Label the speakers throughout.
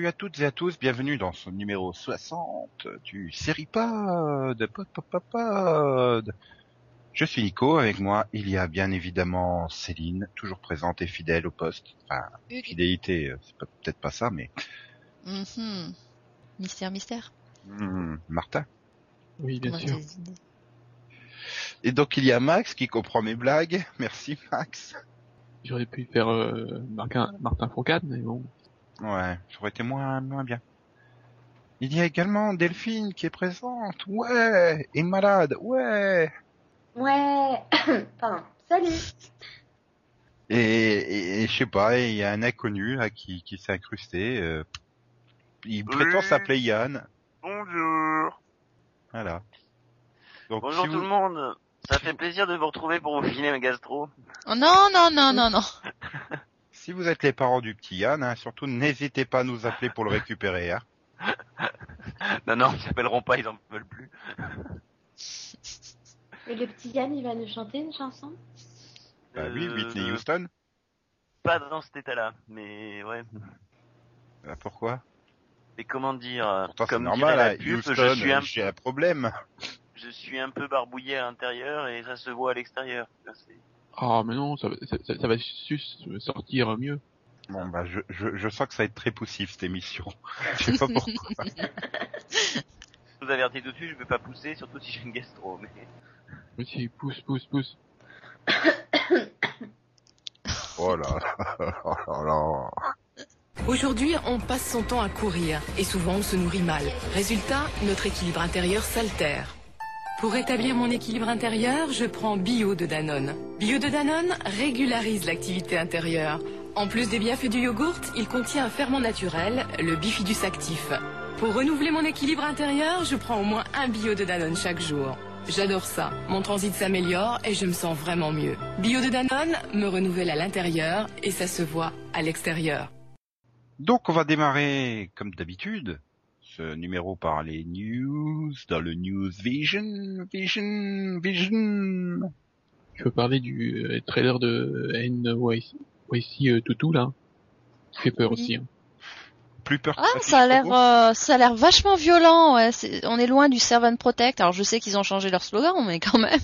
Speaker 1: Salut à toutes et à tous, bienvenue dans ce numéro 60 du Seripod, pod, pod, pod, pod. Je suis Nico, avec moi il y a bien évidemment Céline, toujours présente et fidèle au poste. Enfin, fidélité, euh, c'est peut-être pas ça, mais
Speaker 2: Mhm. Mystère, mystère.
Speaker 1: hmm, Martin.
Speaker 3: Oui, bien
Speaker 2: Comment
Speaker 3: sûr.
Speaker 1: Et donc il y a Max qui comprend mes blagues, merci Max.
Speaker 3: J'aurais pu faire euh, Martin, Martin Fourcade, mais bon.
Speaker 1: Ouais, ça aurait été moins, moins bien. Il y a également Delphine qui est présente, ouais, et malade, ouais.
Speaker 4: Ouais. Pardon. Salut.
Speaker 1: Et, et, et je sais pas, il y a un inconnu là qui, qui s'est incrusté. euh, il prétend
Speaker 5: Oui.
Speaker 1: s'appeler Yann.
Speaker 5: Bonjour.
Speaker 1: Voilà. Donc,
Speaker 5: Bonjour
Speaker 1: si
Speaker 5: tout
Speaker 1: vous-
Speaker 5: le monde. Ça fait plaisir de vous retrouver pour vous filer un gastro.
Speaker 2: Oh non, non, non, non, non.
Speaker 1: Si vous êtes les parents du petit Yann, hein, surtout n'hésitez pas à nous appeler pour le récupérer. Hein.
Speaker 5: Non, non, ils s'appelleront pas, ils en veulent plus.
Speaker 4: Et le petit Yann, il va nous chanter une chanson?
Speaker 1: Bah oui,
Speaker 5: Euh,
Speaker 1: Whitney Houston.
Speaker 5: Pas dans cet état-là, mais ouais.
Speaker 1: Bah, pourquoi?
Speaker 5: Et comment dire
Speaker 1: Pourtant c'est
Speaker 5: Comme
Speaker 1: normal,
Speaker 5: la
Speaker 1: hein,
Speaker 5: pub,
Speaker 1: Houston,
Speaker 5: je suis un,
Speaker 1: j'ai un problème.
Speaker 5: je suis un peu barbouillé à l'intérieur et ça se voit à l'extérieur. C'est-
Speaker 3: Ah, mais non, ça, va- ça, ça- ça va juste sortir mieux.
Speaker 1: Bon bah je, je, je sens que ça va être très poussif cette émission. Je sais pas pourquoi.
Speaker 5: Je vous avertis tout de suite, je vais pas pousser, surtout si j'ai une gastro. Mais
Speaker 3: Mais si, pousse, pousse, pousse.
Speaker 1: Oh là là, oh là là.
Speaker 6: Aujourd'hui, on passe son temps à courir et souvent on se nourrit mal. Résultat, notre équilibre intérieur s'altère. Pour rétablir mon équilibre intérieur, je prends Bio de Danone. Bio de Danone régularise l'activité intérieure. En plus des bienfaits du yogourt, il contient un ferment naturel, le bifidus actif. Pour renouveler mon équilibre intérieur, je prends au moins un Bio de Danone chaque jour. J'adore ça. Mon transit s'améliore et je me sens vraiment mieux. Bio de Danone me renouvelle à l'intérieur et ça se voit à l'extérieur.
Speaker 1: Donc on va démarrer comme d'habitude ce numéro par les news dans le News Vision, Vision, Vision.
Speaker 3: Je peux parler du euh, trailer de NYC YC, Toutou, là. Qui fait peur
Speaker 2: Oui.
Speaker 3: aussi. Hein.
Speaker 1: Plus peur que
Speaker 2: Ah, ça a l'air,
Speaker 1: promo.
Speaker 2: euh, ça a l'air vachement violent. Ouais. On est loin du Serve and Protect. Alors je sais qu'ils ont changé leur slogan, mais quand même.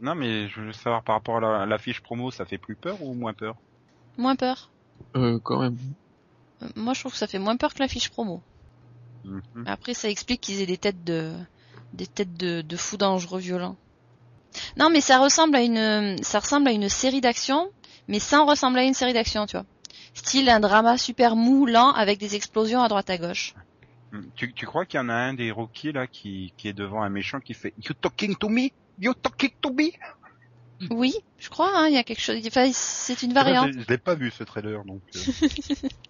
Speaker 1: Non mais je veux savoir par rapport à la, à la fiche promo, ça fait plus peur ou moins peur?
Speaker 2: Moins peur.
Speaker 3: Euh, quand même.
Speaker 2: Euh, Moi, je trouve que ça fait moins peur que la
Speaker 1: Mhm.
Speaker 2: Après, ça explique qu'ils aient des têtes de, des têtes de, de fous dangereux violents. Non, mais ça ressemble à une, ça ressemble à une série d'actions, mais sans ressembler à une série d'actions, tu vois. Style un drama super mou, lent, avec des explosions à droite à gauche.
Speaker 1: Tu, tu crois qu'il y en a un des Rookies là qui, qui est devant un méchant qui fait You talking to me? You talking to me?
Speaker 2: Oui, je crois, hein, il y a quelque chose, enfin, c'est une variante.
Speaker 1: Je, je l'ai pas vu ce trailer donc. euh.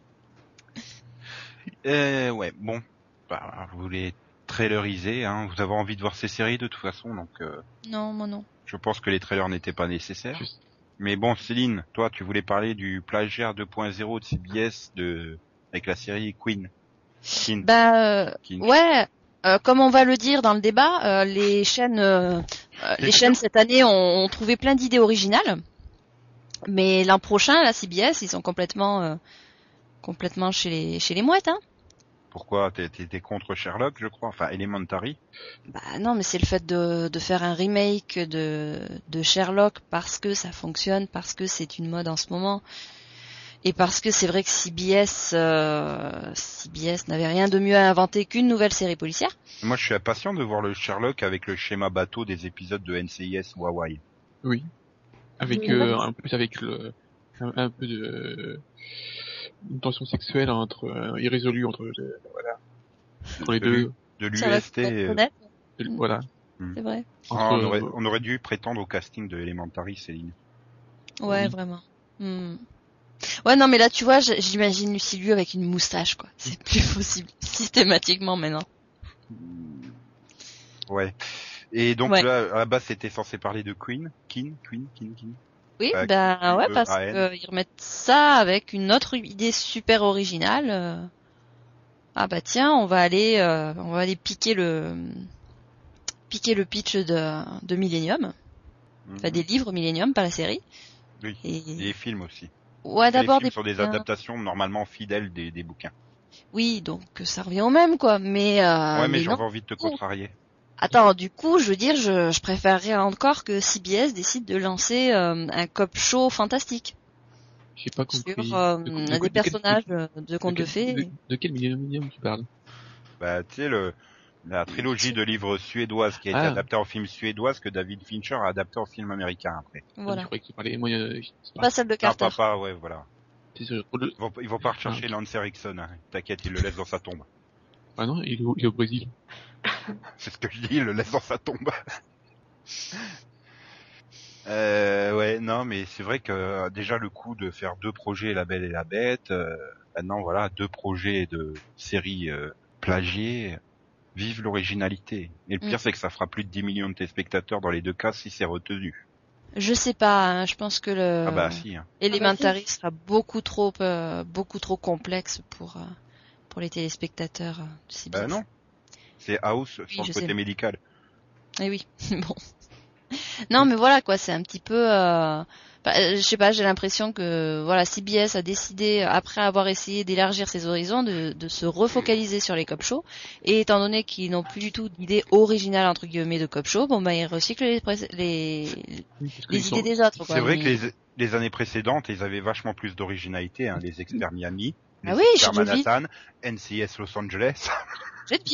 Speaker 1: Euh, ouais, bon. Bah, vous les traileriser, hein. Vous avez envie de voir ces séries de toute façon, donc euh,
Speaker 2: Non, moi non.
Speaker 1: je pense que les trailers n'étaient pas nécessaires.
Speaker 3: Juste.
Speaker 1: Mais bon, Céline, toi, tu voulais parler du plagiat 2.0 de CBS de avec la série Queen. Queen.
Speaker 2: Bah, euh,
Speaker 1: Queen.
Speaker 2: ouais, euh, comme on va le dire dans le débat, euh, les chaînes, euh, euh, les chaînes cette année ont, ont trouvé plein d'idées originales, mais l'an prochain, la CBS, ils sont complètement, euh, complètement chez les, chez les mouettes, hein.
Speaker 1: Pourquoi t'es contre Sherlock, je crois, enfin Elementary.
Speaker 2: Bah non, mais c'est le fait de, de faire un remake de, de Sherlock parce que ça fonctionne, parce que c'est une mode en ce moment. Et parce que c'est vrai que CBS, euh, CBS n'avait rien de mieux à inventer qu'une nouvelle série policière.
Speaker 1: Moi, je suis impatient de voir le Sherlock avec le schéma bateau des épisodes de NCIS ou Hawaii.
Speaker 3: Oui. Avec, euh, avec le, un, un peu de, une tension sexuelle entre, euh, irrésolue entre, euh, voilà. Entre les
Speaker 1: De
Speaker 3: deux.
Speaker 1: De l'UST. euh,
Speaker 3: de- Voilà.
Speaker 2: c'est vrai.
Speaker 1: ah,
Speaker 3: Entre,
Speaker 1: on, aurait,
Speaker 3: euh,
Speaker 1: on aurait dû prétendre au casting de Elementary, Céline.
Speaker 2: Ouais,
Speaker 3: Oui.
Speaker 2: vraiment. Hmm. Ouais, non, mais là, tu vois, j'imagine Lucy Liu avec une moustache, quoi. C'est plus possible, systématiquement maintenant.
Speaker 1: Ouais. Et donc
Speaker 2: Ouais.
Speaker 1: là, à la base, c'était censé parler de Queen, Kin, Queen, Kin, Kin?
Speaker 2: Oui,
Speaker 1: Bah,
Speaker 2: ben
Speaker 1: qui-
Speaker 2: ouais, parce qu'ils remettent ça avec une autre idée super originale. euh. Ah bah tiens, on va aller, euh, on va aller piquer le, piquer le pitch de, de Millennium, enfin
Speaker 1: Mhm.
Speaker 2: des livres Millennium, pas la série.
Speaker 1: Oui.
Speaker 2: Et...
Speaker 1: Les films aussi.
Speaker 2: Ouais, d'abord
Speaker 1: films
Speaker 2: des
Speaker 1: sont des adaptations normalement fidèles des, des bouquins.
Speaker 2: Oui, donc ça revient au même, quoi. Mais, euh,
Speaker 1: ouais, mais,
Speaker 2: mais
Speaker 1: j'avais
Speaker 2: non.
Speaker 1: envie de te contrarier.
Speaker 2: Attends, du coup, je veux dire, je, je préférerais encore que CBS décide de lancer euh, un cop show fantastique
Speaker 3: J'ai pas compris.
Speaker 2: sur euh,
Speaker 3: De- de- de-
Speaker 2: des
Speaker 3: de
Speaker 2: personnages euh, de contes de
Speaker 3: quel-
Speaker 2: fées.
Speaker 3: De, de quel millénium tu parles?
Speaker 1: Bah, tu sais, le, la trilogie de livres suédoises qui a été
Speaker 3: Ah.
Speaker 1: adaptée en film suédoise que David Fincher a adapté en film américain après.
Speaker 2: Voilà.
Speaker 3: Je croyais que tu parlais. Moi, euh, je-
Speaker 2: Pas celle de
Speaker 1: Non,
Speaker 2: Carter.
Speaker 1: papa, ouais, voilà.
Speaker 3: c'est sur le-
Speaker 1: Ils vont, ils vont pas rechercher Lance Erickson, hein. T'inquiète, ils le laissent dans sa tombe.
Speaker 3: Ah non, il est au, il est au Brésil.
Speaker 1: C'est ce que je dis, il le laisse dans sa tombe. euh, ouais, non, mais c'est vrai que euh, déjà le coup de faire deux projets, La Belle et la Bête, euh, maintenant voilà, deux projets de séries euh, plagiées, vive l'originalité. Et le pire,
Speaker 2: Mm.
Speaker 1: c'est que ça fera plus de 10 millions de téléspectateurs dans les deux cas si c'est retenu.
Speaker 2: Je sais pas, hein, je pense que le
Speaker 1: Ah bah si. Hein.
Speaker 2: Elementary
Speaker 4: Ah bah si.
Speaker 2: sera beaucoup trop euh, beaucoup trop complexe pour euh, pour les téléspectateurs.
Speaker 1: Bah non. C'est House sur le
Speaker 2: sais.
Speaker 1: côté médical.
Speaker 2: Eh oui, bon. Non, mais voilà quoi, c'est un petit peu. Euh... bah, euh, je sais pas, j'ai l'impression que voilà, CBS a décidé après avoir essayé d'élargir ses horizons de, de se refocaliser sur les cop shows et étant donné qu'ils n'ont plus du tout d'idée originale entre guillemets de cop show, bon bah ils recyclent les les, les
Speaker 3: sont-
Speaker 2: idées des autres.
Speaker 1: C'est vrai
Speaker 2: Mais-
Speaker 1: que les, les années précédentes, ils avaient vachement plus d'originalité, hein, les experts Miami, les
Speaker 2: Ah oui,
Speaker 1: experts. Manhattan, NCS Los Angeles.
Speaker 2: J'ai de.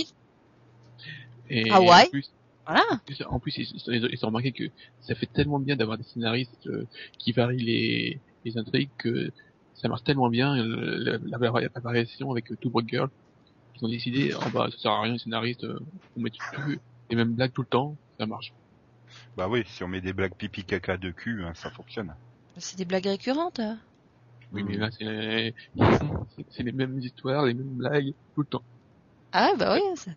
Speaker 3: Et
Speaker 2: Hawaï.
Speaker 3: en plus,
Speaker 2: Voilà.
Speaker 3: en plus, ils, ils- ils ont remarqué que ça fait tellement bien d'avoir des scénaristes euh, qui varient les, les intrigues que ça marche tellement bien euh, la, la, la- la variation avec Two Broke Girl. Ils ont décidé, oh bah ça sert à rien les scénaristes, euh, on met tout, les mêmes blagues tout le temps, ça marche.
Speaker 1: Bah oui, si on met des blagues pipi caca de cul, hein, ça fonctionne.
Speaker 2: C'est des blagues récurrentes. hein.
Speaker 3: Oui, mais là c'est les mêmes histoires, les mêmes blagues tout le temps
Speaker 2: Ah ouais, bah oui, c'est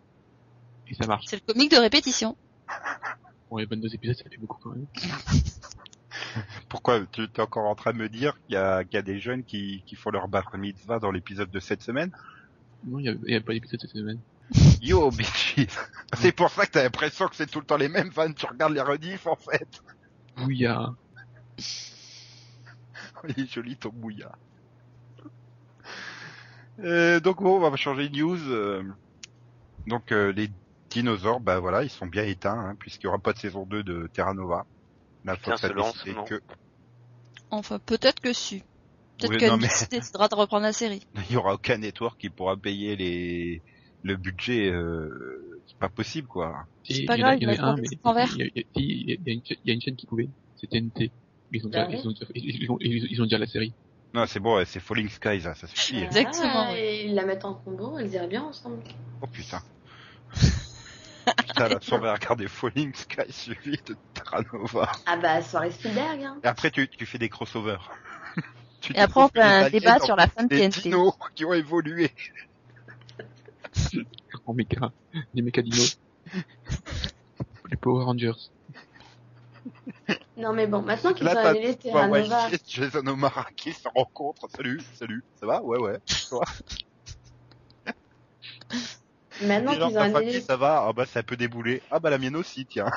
Speaker 3: et ça marche.
Speaker 2: c'est le comique de répétition.
Speaker 3: Bon, les 22 épisodes, ça fait beaucoup quand même.
Speaker 1: Pourquoi tu es encore en train de me dire qu'il y a, qu'il y a des jeunes qui, qui font leur bar mitzvah dans l'épisode de cette semaine?
Speaker 3: Non, il y a, pas d'épisode cette semaine.
Speaker 1: Yo, bitches C'est pour ça que t'as l'impression que c'est tout le temps les mêmes fans, tu regardes les rediffs en fait.
Speaker 3: Oui, il y a
Speaker 1: Il est joli ton. Euh, donc bon, on va changer de news. euh. Donc euh, les dinosaures, bah voilà, ils sont bien éteints, hein, puisqu'il y aura pas de saison 2 de Terra Nova. La Fox a décidé que
Speaker 2: Enfin, peut-être que si. Peut-être
Speaker 1: Oui,
Speaker 2: que
Speaker 1: non, mais-
Speaker 2: décidera de reprendre la série.
Speaker 1: il y aura aucun network qui pourra payer les le budget. Euh... C'est pas possible quoi.
Speaker 3: Et
Speaker 2: pas
Speaker 3: il y en a-
Speaker 2: grave,
Speaker 3: il y en a
Speaker 2: ils
Speaker 3: un, mais il y a, une chaîne- il y a une chaîne qui pouvait. C'est TNT. Ils ont, déjà,
Speaker 4: Ah ouais
Speaker 3: ils, ont déjà, ils, ils ont, ils, ils ont déjà la série.
Speaker 1: Non, c'est bon, c'est Falling Skies, ça, suffit. hein.
Speaker 2: Exactement,
Speaker 4: Ah, et ils la mettent en combo, elles iraient bien ensemble.
Speaker 1: Oh putain. putain, là, on va regarder Falling Skies suivi de Terra Nova.
Speaker 4: Ah bah, soirée Spielberg, hein.
Speaker 1: Et après, tu, tu fais des crossovers. Tu
Speaker 2: Et après, on fait un débat sur la fin de
Speaker 1: des
Speaker 2: TNT.
Speaker 1: dinos qui ont évolué.
Speaker 3: En méca, les méca dinos. les Power Rangers.
Speaker 4: Non mais bon, maintenant qu'ils
Speaker 1: Là,
Speaker 4: ont
Speaker 1: t'as
Speaker 4: annulé
Speaker 1: toi,
Speaker 4: Terra
Speaker 1: ouais,
Speaker 4: Nova,
Speaker 1: Jason O'Mara qui se rencontre. Salut, salut. Ça va? Ouais, ouais.
Speaker 4: Maintenant qu'ils ont
Speaker 1: ta famille,
Speaker 4: annulé...
Speaker 1: ça va? Ah bah, ça peut débouler. Ah bah, la mienne aussi, tiens.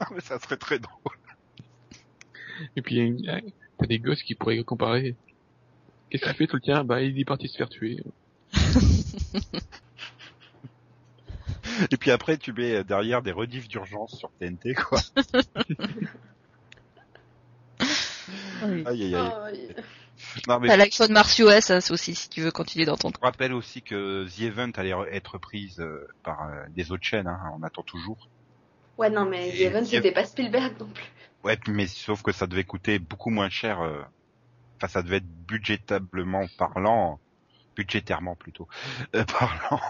Speaker 1: ah, mais ça serait très drôle.
Speaker 3: Et puis, il y a une- t'as des gosses qui pourraient comparer. Qu'est-ce qu'il fait tout le tien Bah, il est parti se faire tuer.
Speaker 1: Et puis après, tu mets derrière des rediffs d'urgence sur TNT, quoi. Aïe, aïe, aïe. Mais
Speaker 2: T'as l'iPhone Mars OS hein, ça aussi, si tu veux continuer dans ton
Speaker 1: je rappelle aussi que The Event allait re- être prise euh, par euh, des autres chaînes, hein, on attend toujours.
Speaker 4: Ouais, non mais The Event, c'était pas Spielberg non plus.
Speaker 1: Ouais, mais sauf que ça devait coûter beaucoup moins cher. euh, Enfin, ça devait être budgétablement parlant, budgétairement plutôt euh, parlant.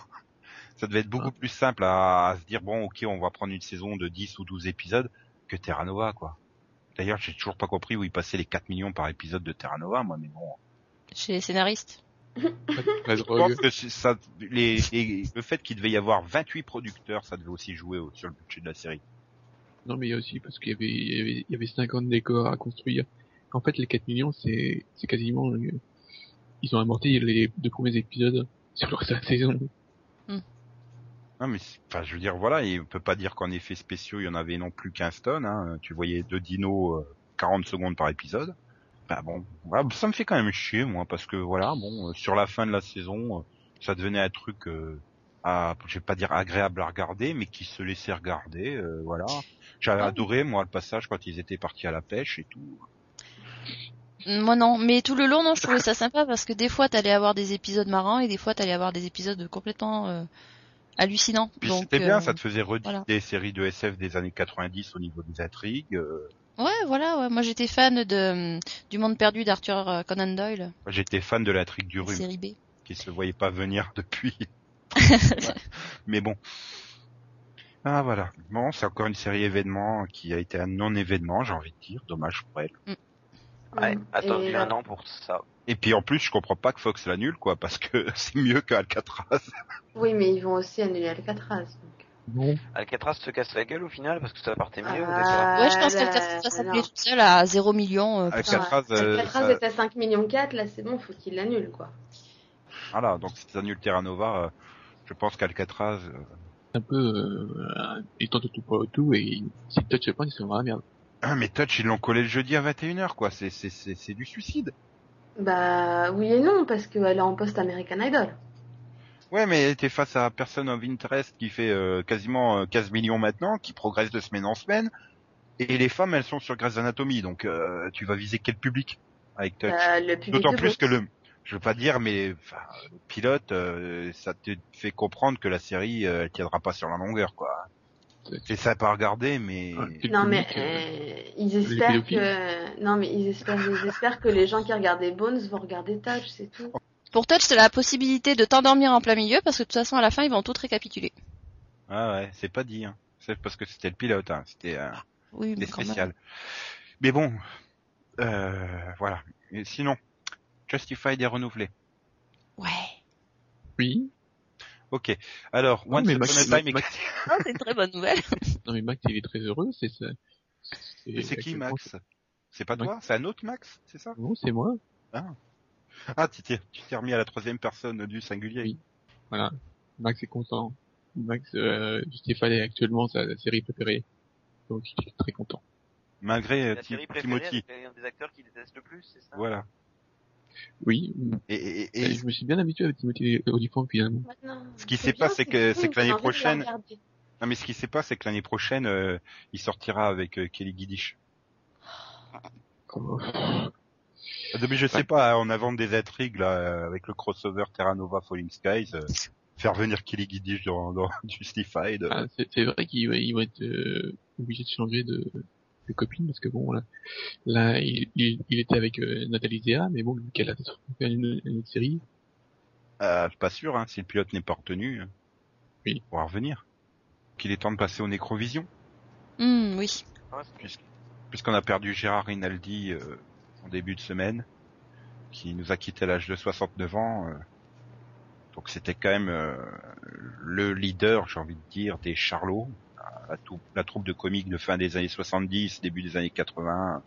Speaker 1: Ça devait être beaucoup plus simple à, à se dire bon, ok, on va prendre une saison de 10 ou 12 épisodes que Terra Nova, quoi. D'ailleurs, j'ai toujours pas compris où ils passaient les 4 millions par épisode de Terra Nova, moi, mais bon.
Speaker 2: Chez les scénaristes.
Speaker 3: La
Speaker 1: Je pense que ça, les, les- le fait qu'il devait y avoir 28 producteurs, ça devait aussi jouer au- sur le budget de la série.
Speaker 3: Non, mais il y a aussi parce qu'il y avait, il y avait, il y avait 50 décors à construire. En fait, les 4 millions, c'est, c'est quasiment, euh, ils ont amorti les deux premiers épisodes sur le reste de la saison.
Speaker 1: Non, mais c'est- enfin, je veux dire, voilà, et on peut pas dire qu'en effets spéciaux, il y en avait non plus 15 tonnes. Hein. Tu voyais deux dinos euh, 40 secondes par épisode. Bah bon, voilà, ça me fait quand même chier, moi, parce que voilà, bon, euh, sur la fin de la saison, euh, ça devenait un truc, euh, à, je vais pas dire agréable à regarder, mais qui se laissait regarder, euh, voilà. J'avais
Speaker 2: Ah.
Speaker 1: adoré, moi, le passage quand ils étaient partis à la pêche et tout.
Speaker 2: Moi non, mais tout le long, non, je trouvais ça sympa parce que des fois t'allais avoir des épisodes marrants et des fois t'allais avoir des épisodes complètement euh, Donc
Speaker 1: c'était bien,
Speaker 2: euh,
Speaker 1: ça te faisait redire
Speaker 2: voilà.
Speaker 1: des séries de SF des années 90 au niveau des intrigues. euh,
Speaker 2: ouais, voilà, ouais. Moi j'étais fan de du Monde perdu d'Arthur euh, Conan Doyle,
Speaker 1: J'étais fan de l'intrigue du rhume.
Speaker 2: série B.
Speaker 1: qui se voyait pas venir depuis. Ouais. Mais bon. Ah voilà. Bon, c'est encore une série événement qui a été un non-événement, j'ai envie de dire. Dommage pour elle.
Speaker 5: Ouais,
Speaker 4: Mm.
Speaker 5: attendu
Speaker 4: Et,
Speaker 5: un
Speaker 4: euh,
Speaker 5: an pour ça.
Speaker 1: Et puis en plus, je comprends pas que Fox l'annule, quoi, parce que c'est mieux qu'Alcatraz.
Speaker 4: Oui, mais ils vont aussi annuler Alcatraz. donc.
Speaker 5: Alcatraz se casse la gueule au final parce que ça partait mieux
Speaker 4: Ah,
Speaker 5: départ.
Speaker 2: Ouais, je pense
Speaker 4: non.
Speaker 2: s'appeler toute seule à 0 million. euh, ça.
Speaker 1: Euh,
Speaker 4: Alcatraz
Speaker 1: ça-
Speaker 4: est à 5 millions 4, là c'est bon, faut qu'ils l'annulent quoi.
Speaker 1: voilà, donc si annule Terra Nova, euh, je pense qu'Alcatraz, euh,
Speaker 3: C'est un peu, euh, ils tentent tout pour tout et si le touch pas, ils sont dans la merde.
Speaker 1: ah, mais Touch, ils l'ont collé le jeudi à 21h, quoi. C'est, c'est, c'est, c'est du suicide.
Speaker 4: Bah oui et non, parce qu'elle est en post American Idol.
Speaker 1: Ouais, mais t'es face à Person of Interest qui fait euh, quasiment euh, 15 millions maintenant, qui progresse de semaine en semaine, et les femmes, elles sont sur Grey's Anatomy, donc euh, tu vas viser quel public avec Touch?
Speaker 4: Bah,
Speaker 1: D'autant plus que le, je veux pas dire, mais enfin, le pilote, euh, ça te fait comprendre que la série, euh, elle tiendra pas sur la longueur, quoi.
Speaker 3: C'est-
Speaker 1: sympa à regarder, mais
Speaker 3: Ouais.
Speaker 4: Non mais
Speaker 3: euh,
Speaker 4: euh, ils espèrent que non mais ils espèrent ils espèrent que les gens qui regardaient Bones vont regarder Touch, c'est tout.
Speaker 2: Pour Touch, c'est la possibilité de t'endormir en plein milieu parce que de toute façon à la fin ils vont tout récapituler.
Speaker 1: ah ouais, c'est pas dit. Hein. C'est parce que c'était le pilote, hein. c'était euh,
Speaker 2: Oui, mais
Speaker 1: spécial. Mais bon, euh, voilà. Et sinon, Justified est renouvelé.
Speaker 2: Ouais.
Speaker 3: Oui.
Speaker 1: Ok. Alors,
Speaker 3: Non,
Speaker 1: Once
Speaker 3: mais
Speaker 1: Upon
Speaker 3: Max-
Speaker 1: a Time, est-
Speaker 3: Max-
Speaker 2: Ah, c'est une très bonne nouvelle.
Speaker 3: Non mais Max, il est très heureux, c'est ça.
Speaker 1: C'est qui Max C'est pas
Speaker 3: Max.
Speaker 1: toi C'est un autre Max, c'est ça
Speaker 3: Non, c'est moi.
Speaker 1: Ah, tu t'es tu t'es remis à la troisième personne du singulier.
Speaker 3: Oui. Voilà. Max est content. Max, euh, Stéphane est actuellement sa série préférée. Donc il est très content.
Speaker 1: Malgré euh,
Speaker 5: La série préférée
Speaker 1: Timothy.
Speaker 5: avec un des acteurs qui déteste le plus, c'est ça?
Speaker 1: Voilà.
Speaker 3: Oui.
Speaker 1: Et, et, et-
Speaker 3: Et je me suis bien habitué avec Timothy Olyphant finalement.
Speaker 1: Ce qui s'est passé, c'est que- c'est que l'année prochaine- non, mais ce qui s'est passé, c'est que l'année prochaine, euh, il sortira avec euh, Kelly Giddish.
Speaker 3: Oh.
Speaker 1: Ah, Mais je sais pas, hein, on invente des intrigues là euh, avec le crossover Terra Nova Falling Skies. euh, faire venir Kelly Giddish dans, dans Justified.
Speaker 3: Ah, c'est vrai qu'ils ils vont être euh, obligés de changer de, de copine parce que bon là, là il, il, il était avec euh, Nathalie Zéa, mais bon vu qu'elle a fait une, une autre série,
Speaker 1: euh, pas sûr, hein, si le pilote n'est pas retenu. euh,
Speaker 3: Oui.
Speaker 1: Il pourra revenir. Qu'il est temps de passer au Nécrovision,
Speaker 2: Hmm, oui.
Speaker 1: Puisque- puisqu'on a perdu Gérard Rinaldi euh, en début de semaine, qui nous a quitté à l'âge de 69 ans. euh, donc c'était quand même euh, le leader, j'ai envie de dire, des Charlots, la, troupe de comiques de fin des années 70, début des années 80.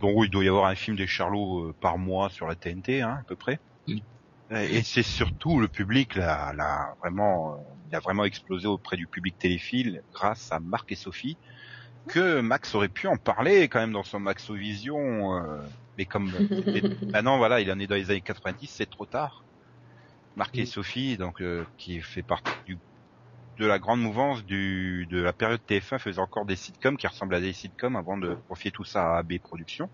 Speaker 1: Donc oui, il doit y avoir un film des Charlots euh, par mois sur la TNT, hein, à peu près.
Speaker 3: Oui.
Speaker 1: Et c'est surtout le public, là, là, vraiment, euh, il a vraiment explosé auprès du public téléphile grâce à Marc et Sophie, que Max aurait pu en parler quand même dans son Maxovision, euh, mais comme maintenant voilà, il en est dans les années 90, c'est trop tard. Marc et
Speaker 3: Oui.
Speaker 1: Sophie, donc euh, qui fait partie du de la grande mouvance du de la période TF1 faisait encore des sitcoms qui ressemblent à des sitcoms avant de confier tout ça à AB Productions.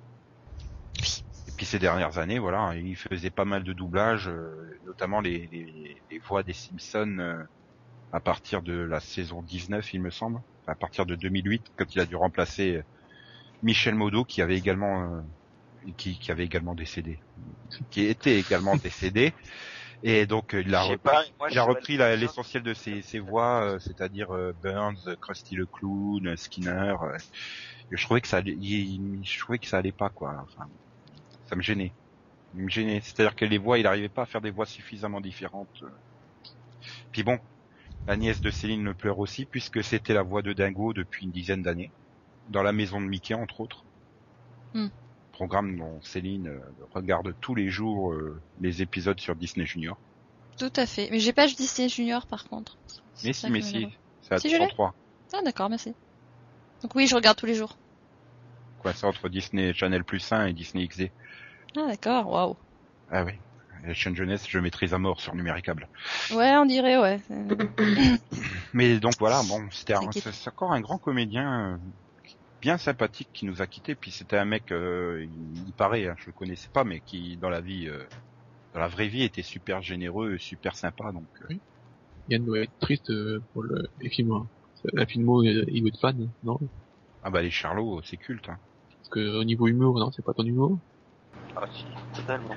Speaker 1: Et puis ces dernières années, voilà, il faisait pas mal de doublages, euh, notamment les, les, les voix des Simpsons euh, à partir de la saison 19, il me semble, à partir de 2008, quand il a dû remplacer euh, Michel Modo, qui avait également euh, qui, qui avait également décédé, qui était également décédé, et donc euh, il a repris,
Speaker 5: pas, moi,
Speaker 1: il a l'essentiel de ses, ses voix, euh, c'est-à-dire euh, Burns, Krusty le clown, Skinner. euh, je trouvais que ça, allait- il- je trouvais que ça allait pas quoi. Enfin, ça me gênait. Il me gênait. C'est-à-dire que les voix, il arrivait pas à faire des voix suffisamment différentes. Puis bon, la nièce de Céline le pleure aussi puisque c'était la voix de Dingo depuis une dizaine d'années, dans la maison de Mickey entre autres.
Speaker 2: Hmm.
Speaker 1: Programme dont Céline euh, regarde tous les jours euh, les épisodes sur Disney Junior.
Speaker 2: Tout à fait. Mais j'ai pas Disney Junior par contre.
Speaker 1: Mais si, mais si, c'est à
Speaker 2: Si, je l'ai.
Speaker 1: 103.
Speaker 2: Ah d'accord, merci. Donc oui, je regarde tous les jours.
Speaker 1: Quoi, c'est entre Disney Channel Plus 1 et Disney XD.
Speaker 2: Ah d'accord, waouh.
Speaker 1: Ah oui. Les chaînes jeunesse, je maîtrise à mort sur numéricable.
Speaker 2: Ouais, on dirait, ouais.
Speaker 1: Mais donc voilà, bon, c'était encore un grand comédien euh, bien sympathique qui nous a quittés. Puis c'était un mec, euh, il, il paraît, hein, je le connaissais pas, mais qui dans la vie, euh, dans la vraie vie, était super généreux, super sympa. Donc euh,
Speaker 3: Yann doit être triste euh, pour le, les films. hein. La filmo, euh, il est fan, non?
Speaker 1: Ah bah les Charlots, c'est culte. Hein.
Speaker 3: Parce que au niveau humour, non, c'est pas ton humour?
Speaker 5: Ah si, totalement.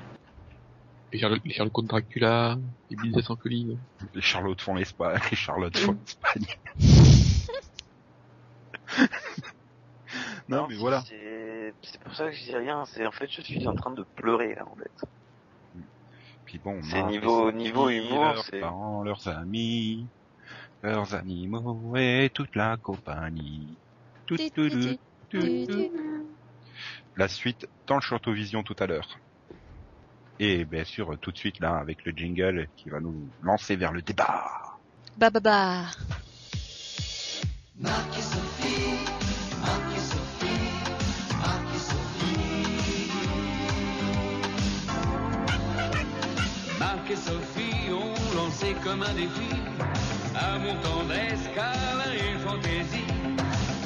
Speaker 3: Les Sherlock, les Holmes Dracula, les Bills sans folie.
Speaker 1: Les Charlottes font l'Espagne, les Charlottes font l'Espagne. non, mais voilà.
Speaker 5: C'est pour ça que je dis rien. C'est en fait, je suis en train de pleurer là, en fait.
Speaker 1: Puis bon,
Speaker 5: C'est niveau- niveau humour,
Speaker 1: leurs
Speaker 5: c'est-
Speaker 1: parents, leurs amis, leurs animaux et toute la compagnie. Tout, tout, tout. La suite dans le Shortovision tout à l'heure. Et bien sûr, tout de suite là, avec le jingle qui va nous lancer vers le débat.
Speaker 2: Bah bah bah.
Speaker 7: Marc et Sophie ont lancé comme un défi Amour, tendresse, câlin et fantaisie.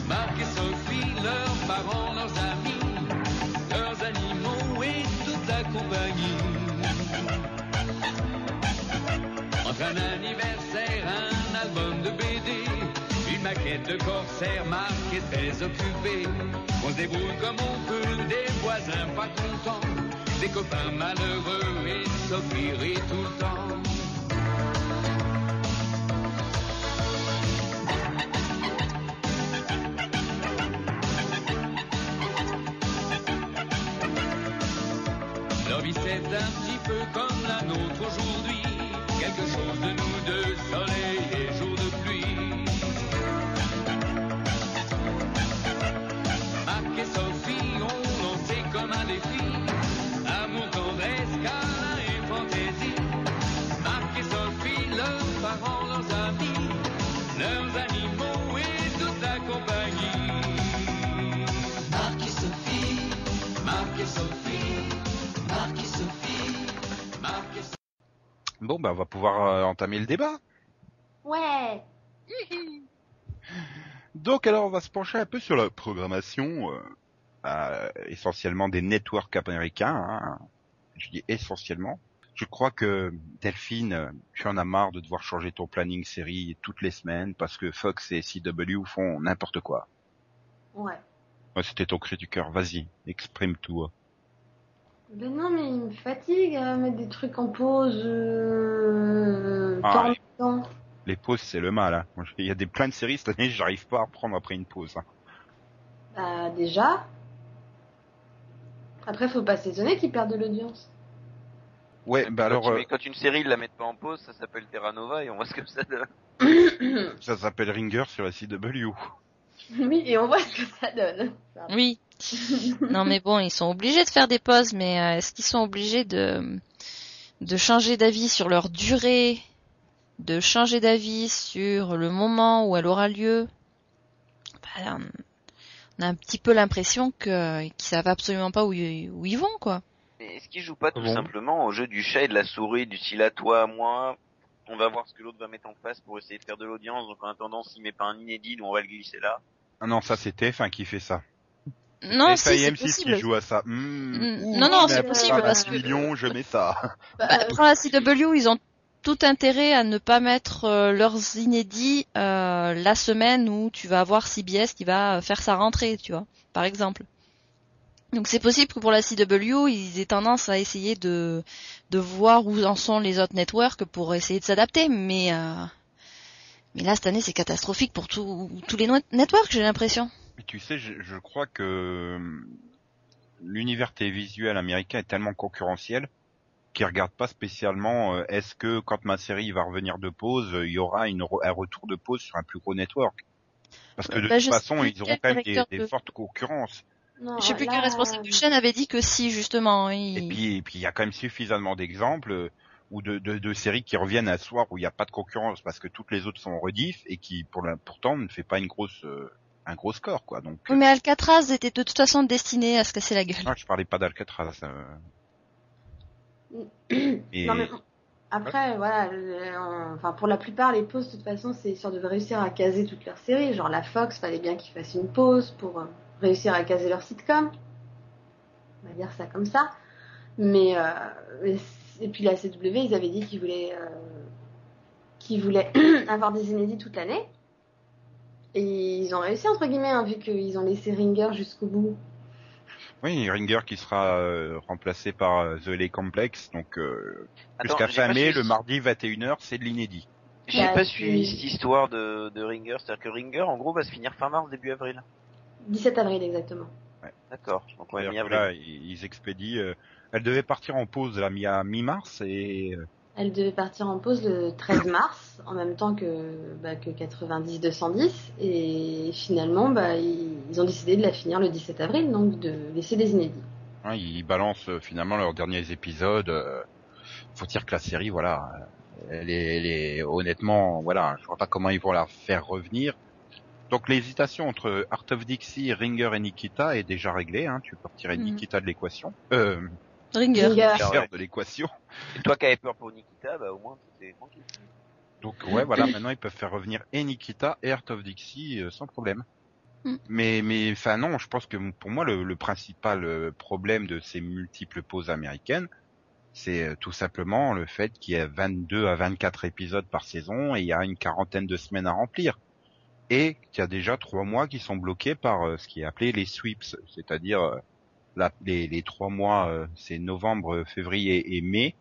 Speaker 7: Marc et Sophie, leurs parents, leurs amis Leurs animaux et toute la compagnie. Entre un anniversaire, un album de BD Une maquette de corsaire, Marc est très occupé. On se débrouille comme on peut, des voisins pas contents des copains malheureux et Sophie rit tout le temps. Leur vie c'est un petit peu comme la nôtre aujourd'hui, quelque chose de nous deux, soleil
Speaker 1: Bon, ben on va pouvoir euh, entamer le débat.
Speaker 4: Ouais.
Speaker 1: Donc alors on va se pencher un peu sur la programmation, euh, euh, essentiellement des networks américains. hein. Je dis essentiellement. Je crois que Delphine, tu en as marre de devoir changer ton planning série toutes les semaines parce que Fox et CW font n'importe quoi.
Speaker 4: Ouais.
Speaker 1: Ouais, C'était ton cri du cœur. Vas-y, exprime-toi.
Speaker 4: Ben non, mais il me fatigue à mettre des trucs en pause. Euh...
Speaker 1: Ah,
Speaker 4: temps.
Speaker 1: Les pauses, c'est le mal. Hein. Il y a des plein de séries cette année, j'arrive pas à reprendre après une pause. hein.
Speaker 4: Bah, déjà. Après, faut pas s'étonner qu'ils perdent de l'audience.
Speaker 1: Ouais, bah alors
Speaker 5: tu
Speaker 1: euh,
Speaker 5: quand une série ils la mettent pas en pause, ça s'appelle Terra Nova et on voit ce que ça donne.
Speaker 1: ça s'appelle Ringer sur la CW.
Speaker 4: Oui, et on voit ce que ça donne.
Speaker 2: Oui. Non mais bon, ils sont obligés de faire des pauses, mais euh, est-ce qu'ils sont obligés de de changer d'avis sur leur durée, de changer d'avis sur le moment où elle aura lieu? Bah, on on a un petit peu l'impression que qu'ils savent absolument pas où, ils- où ils vont quoi.
Speaker 5: Mais est-ce qu'ils jouent pas tout
Speaker 1: Bon.
Speaker 5: simplement au jeu du chat et de la souris, du style à toi, à moi On va voir ce que l'autre va mettre en face pour essayer de faire de l'audience, donc en attendant s'il met pas un inédit, nous on va le glisser là.
Speaker 1: Ah non, ça c'est TF1 qui fait ça.
Speaker 2: Non,
Speaker 1: TF1
Speaker 2: si, c'est
Speaker 1: M6 qui
Speaker 2: possible.
Speaker 1: jouent à ça. Hmm,
Speaker 2: Mm,
Speaker 1: ouh,
Speaker 2: non, non,
Speaker 1: je
Speaker 2: c'est possible
Speaker 1: pas
Speaker 2: parce
Speaker 1: 20
Speaker 2: que-
Speaker 1: millions, je mets ça.
Speaker 4: Bah,
Speaker 2: Bah, dans la CW, ils ont tout intérêt à ne pas mettre euh, leurs inédits euh, la semaine où tu vas avoir CBS qui va faire sa rentrée, tu vois, par exemple. Donc c'est possible que pour la CW, ils aient tendance à essayer de de voir où en sont les autres networks pour essayer de s'adapter, mais euh, mais là cette année c'est catastrophique pour tous tous les no- networks, j'ai l'impression.
Speaker 1: Mais tu sais, je, je crois que euh, l'univers télévisuel américain est tellement concurrentiel qu'ils regardent pas spécialement euh, est-ce que quand ma série va revenir de pause, euh, il y aura une, re- un retour de pause sur un plus gros network? Parce que de
Speaker 2: Bah,
Speaker 1: toute façon, ils auront quand même des,
Speaker 2: directeur
Speaker 1: des
Speaker 2: de-
Speaker 1: fortes concurrences.
Speaker 4: Non,
Speaker 2: Je sais plus
Speaker 4: là,
Speaker 2: quel responsable de chaîne avait dit que si, justement.
Speaker 1: Et
Speaker 2: Il...
Speaker 1: puis, et puis il y a quand même suffisamment d'exemples euh, ou de, de, de séries qui reviennent un soir où il n'y a pas de concurrence parce que toutes les autres sont en rediff et qui pour la, pourtant ne fait pas une grosse euh, un gros score quoi. Donc
Speaker 2: Oui, mais Alcatraz était de toute façon destiné à se casser la gueule.
Speaker 1: non, je parlais pas d'Alcatraz. euh. Et
Speaker 4: Non, mais après, voilà, on- enfin pour la plupart, les pauses, de toute façon, c'est sûr de réussir à caser toute leur série. Genre la Fox, fallait bien qu'ils fassent une pause pour euh, réussir à caser leur sitcom. On va dire ça comme ça. Mais, euh, mais et puis la CW, ils avaient dit qu'ils voulaient, euh, qu'ils voulaient avoir des inédits toute l'année. Et ils ont réussi entre guillemets, hein, vu qu'ils ont laissé Ringer jusqu'au bout.
Speaker 1: oui, Ringer qui sera euh, remplacé par euh, The LA Complex donc euh, jusqu'à fin mai le mardi 21h, c'est de l'inédit.
Speaker 5: J'ai
Speaker 4: Bah,
Speaker 5: pas suivi cette histoire de, de Ringer, c'est-à-dire que Ringer, en gros, va se finir fin mars, début avril.
Speaker 4: 17 avril exactement.
Speaker 5: D'accord, donc
Speaker 1: que
Speaker 5: mi-avril.
Speaker 1: là, ils ils expédient euh, elle devait partir en pause à mi-mars et euh,
Speaker 4: Elle devait partir en pause le 13 mars, en même temps que, bah, que 90-210, et finalement, bah, ils, ils ont décidé de la finir le 17 avril, donc de laisser des inédits.
Speaker 1: Ils balancent euh, finalement leurs derniers épisodes. euh, faut dire que la série, voilà, elle est, elle est- honnêtement, voilà, je vois pas comment ils vont la faire revenir. Donc l'hésitation entre Art of Dixie, Ringer et Nikita est déjà réglée. Hein, tu peux retirer
Speaker 2: Mhm.
Speaker 1: Nikita de l'équation, euh,
Speaker 2: Ringer.
Speaker 4: Ringer.
Speaker 1: De l'équation.
Speaker 5: Et toi qui avais peur pour Nikita, bah au moins t'es tranquille.
Speaker 1: Donc ouais, voilà, maintenant ils peuvent faire revenir et Nikita et Art of Dixie euh, sans problème.
Speaker 2: Mm.
Speaker 1: Mais mais enfin non, je pense que pour moi le, le principal euh, problème de ces multiples pauses américaines, c'est euh, tout simplement le fait qu'il y a 22 à 24 épisodes par saison et il y a une quarantaine de semaines à remplir. Et qu'il y a déjà trois mois qui sont bloqués par euh, ce qui est appelé les sweeps, c'est-à-dire euh, la- les, les trois mois, euh, c'est novembre, février et mai,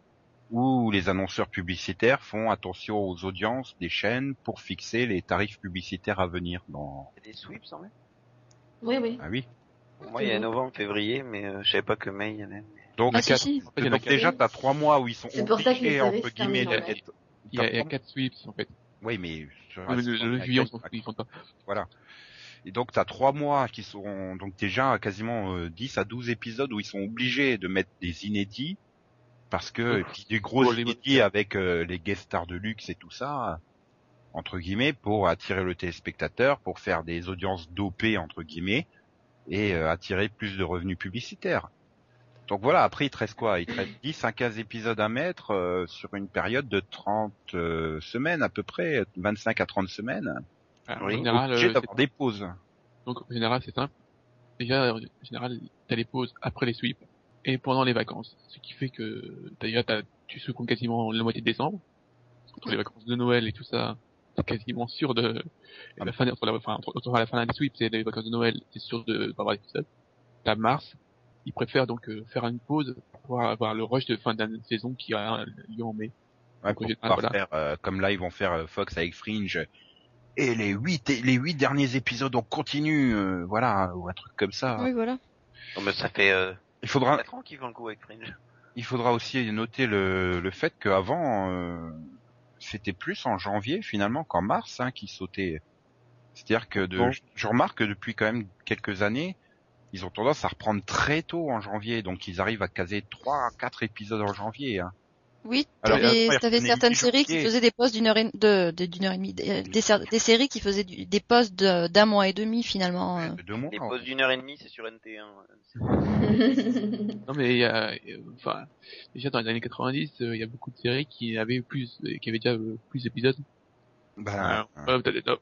Speaker 1: où les annonceurs publicitaires font attention aux audiences des chaînes pour fixer les tarifs publicitaires à venir. Dans...
Speaker 5: Il y a des sweeps en mai
Speaker 4: Oui, oui.
Speaker 1: Ah oui.
Speaker 5: Pour Moi il y a novembre, février, mais euh, je savais pas que mai il y en avait.
Speaker 1: Donc,
Speaker 2: Ah, si,
Speaker 3: quatre.
Speaker 2: si.
Speaker 3: A
Speaker 1: donc déjà, t'as trois mois où ils sont
Speaker 4: C'est pour ça que
Speaker 1: obligés, entre guillemets, d'être...
Speaker 3: Il y a, a quatre sweeps en fait.
Speaker 1: Oui, mais
Speaker 3: Le, le,
Speaker 1: sur
Speaker 3: le juillet, ils font pas.
Speaker 1: Voilà. Et donc, t'as trois mois qui sont donc déjà quasiment euh, 10 à 12 épisodes où ils sont obligés de mettre des inédits parce que et puis des gros
Speaker 3: les
Speaker 1: inédits avec euh, les guest stars de luxe et tout ça entre guillemets pour attirer le téléspectateur, pour faire des audiences dopées entre guillemets et euh, attirer plus de revenus publicitaires. Donc voilà, après il te reste quoi? Il te reste 10 à 15 épisodes à mettre euh, sur une période de 30 euh, semaines à peu près, 25 à 30 semaines.
Speaker 3: Alors,
Speaker 5: Oui,
Speaker 3: en général,
Speaker 1: obligé
Speaker 3: euh,
Speaker 1: d'avoir des pauses.
Speaker 3: c'est- donc en général c'est simple. Déjà, en général, t'as les pauses après les sweeps et pendant les vacances. Ce qui fait que d'ailleurs t'as- tu secondes quasiment la moitié de décembre. Entre les vacances de Noël et tout ça, t'es quasiment sûr de
Speaker 1: Ah
Speaker 3: la fin, entre la, enfin, entre, entre la fin des sweeps et les vacances de Noël, t'es sûr de pas avoir d'épisode. T'as mars, ils préfèrent donc euh, faire une pause pour pouvoir avoir le rush de fin d'une saison qui a lieu en mai.
Speaker 1: Ouais,
Speaker 3: Donc,
Speaker 1: pour
Speaker 3: j'ai-
Speaker 1: pouvoir
Speaker 3: voilà.
Speaker 1: faire euh, comme là ils vont faire euh, Fox avec Fringe et les huit les huit derniers épisodes on continue euh, voilà ou un truc comme ça.
Speaker 2: Oui, voilà.
Speaker 5: Non, mais ça fait euh,
Speaker 1: Il faudra
Speaker 5: 4 ans le coup avec Fringe.
Speaker 1: il faudra aussi noter le le fait qu'avant euh, c'était plus en janvier finalement qu'en mars hein, qui sautait. C'est-à-dire que de,
Speaker 3: Bon.
Speaker 1: je, je remarque que depuis quand même quelques années ils ont tendance à reprendre très tôt en janvier donc ils arrivent à caser trois à quatre épisodes en janvier. Hein.
Speaker 2: Oui,
Speaker 1: Alors,
Speaker 2: t'avais
Speaker 1: est
Speaker 2: certaines séries qui faisaient des postes d'une heure et de de- d'une heure et demie, des, des, des séries qui faisaient du- des postes de- d'un mois et demi finalement. euh.
Speaker 1: De deux mois.
Speaker 5: Pauses
Speaker 1: fait.
Speaker 5: d'une heure et demie, c'est sur NT1.
Speaker 3: Non mais il y a, euh, enfin, déjà dans les années 90, euh, il y a beaucoup de séries qui avaient plus, euh, qui avaient déjà euh, plus d'épisodes.
Speaker 1: Ben,
Speaker 3: Euh, t'as des- non.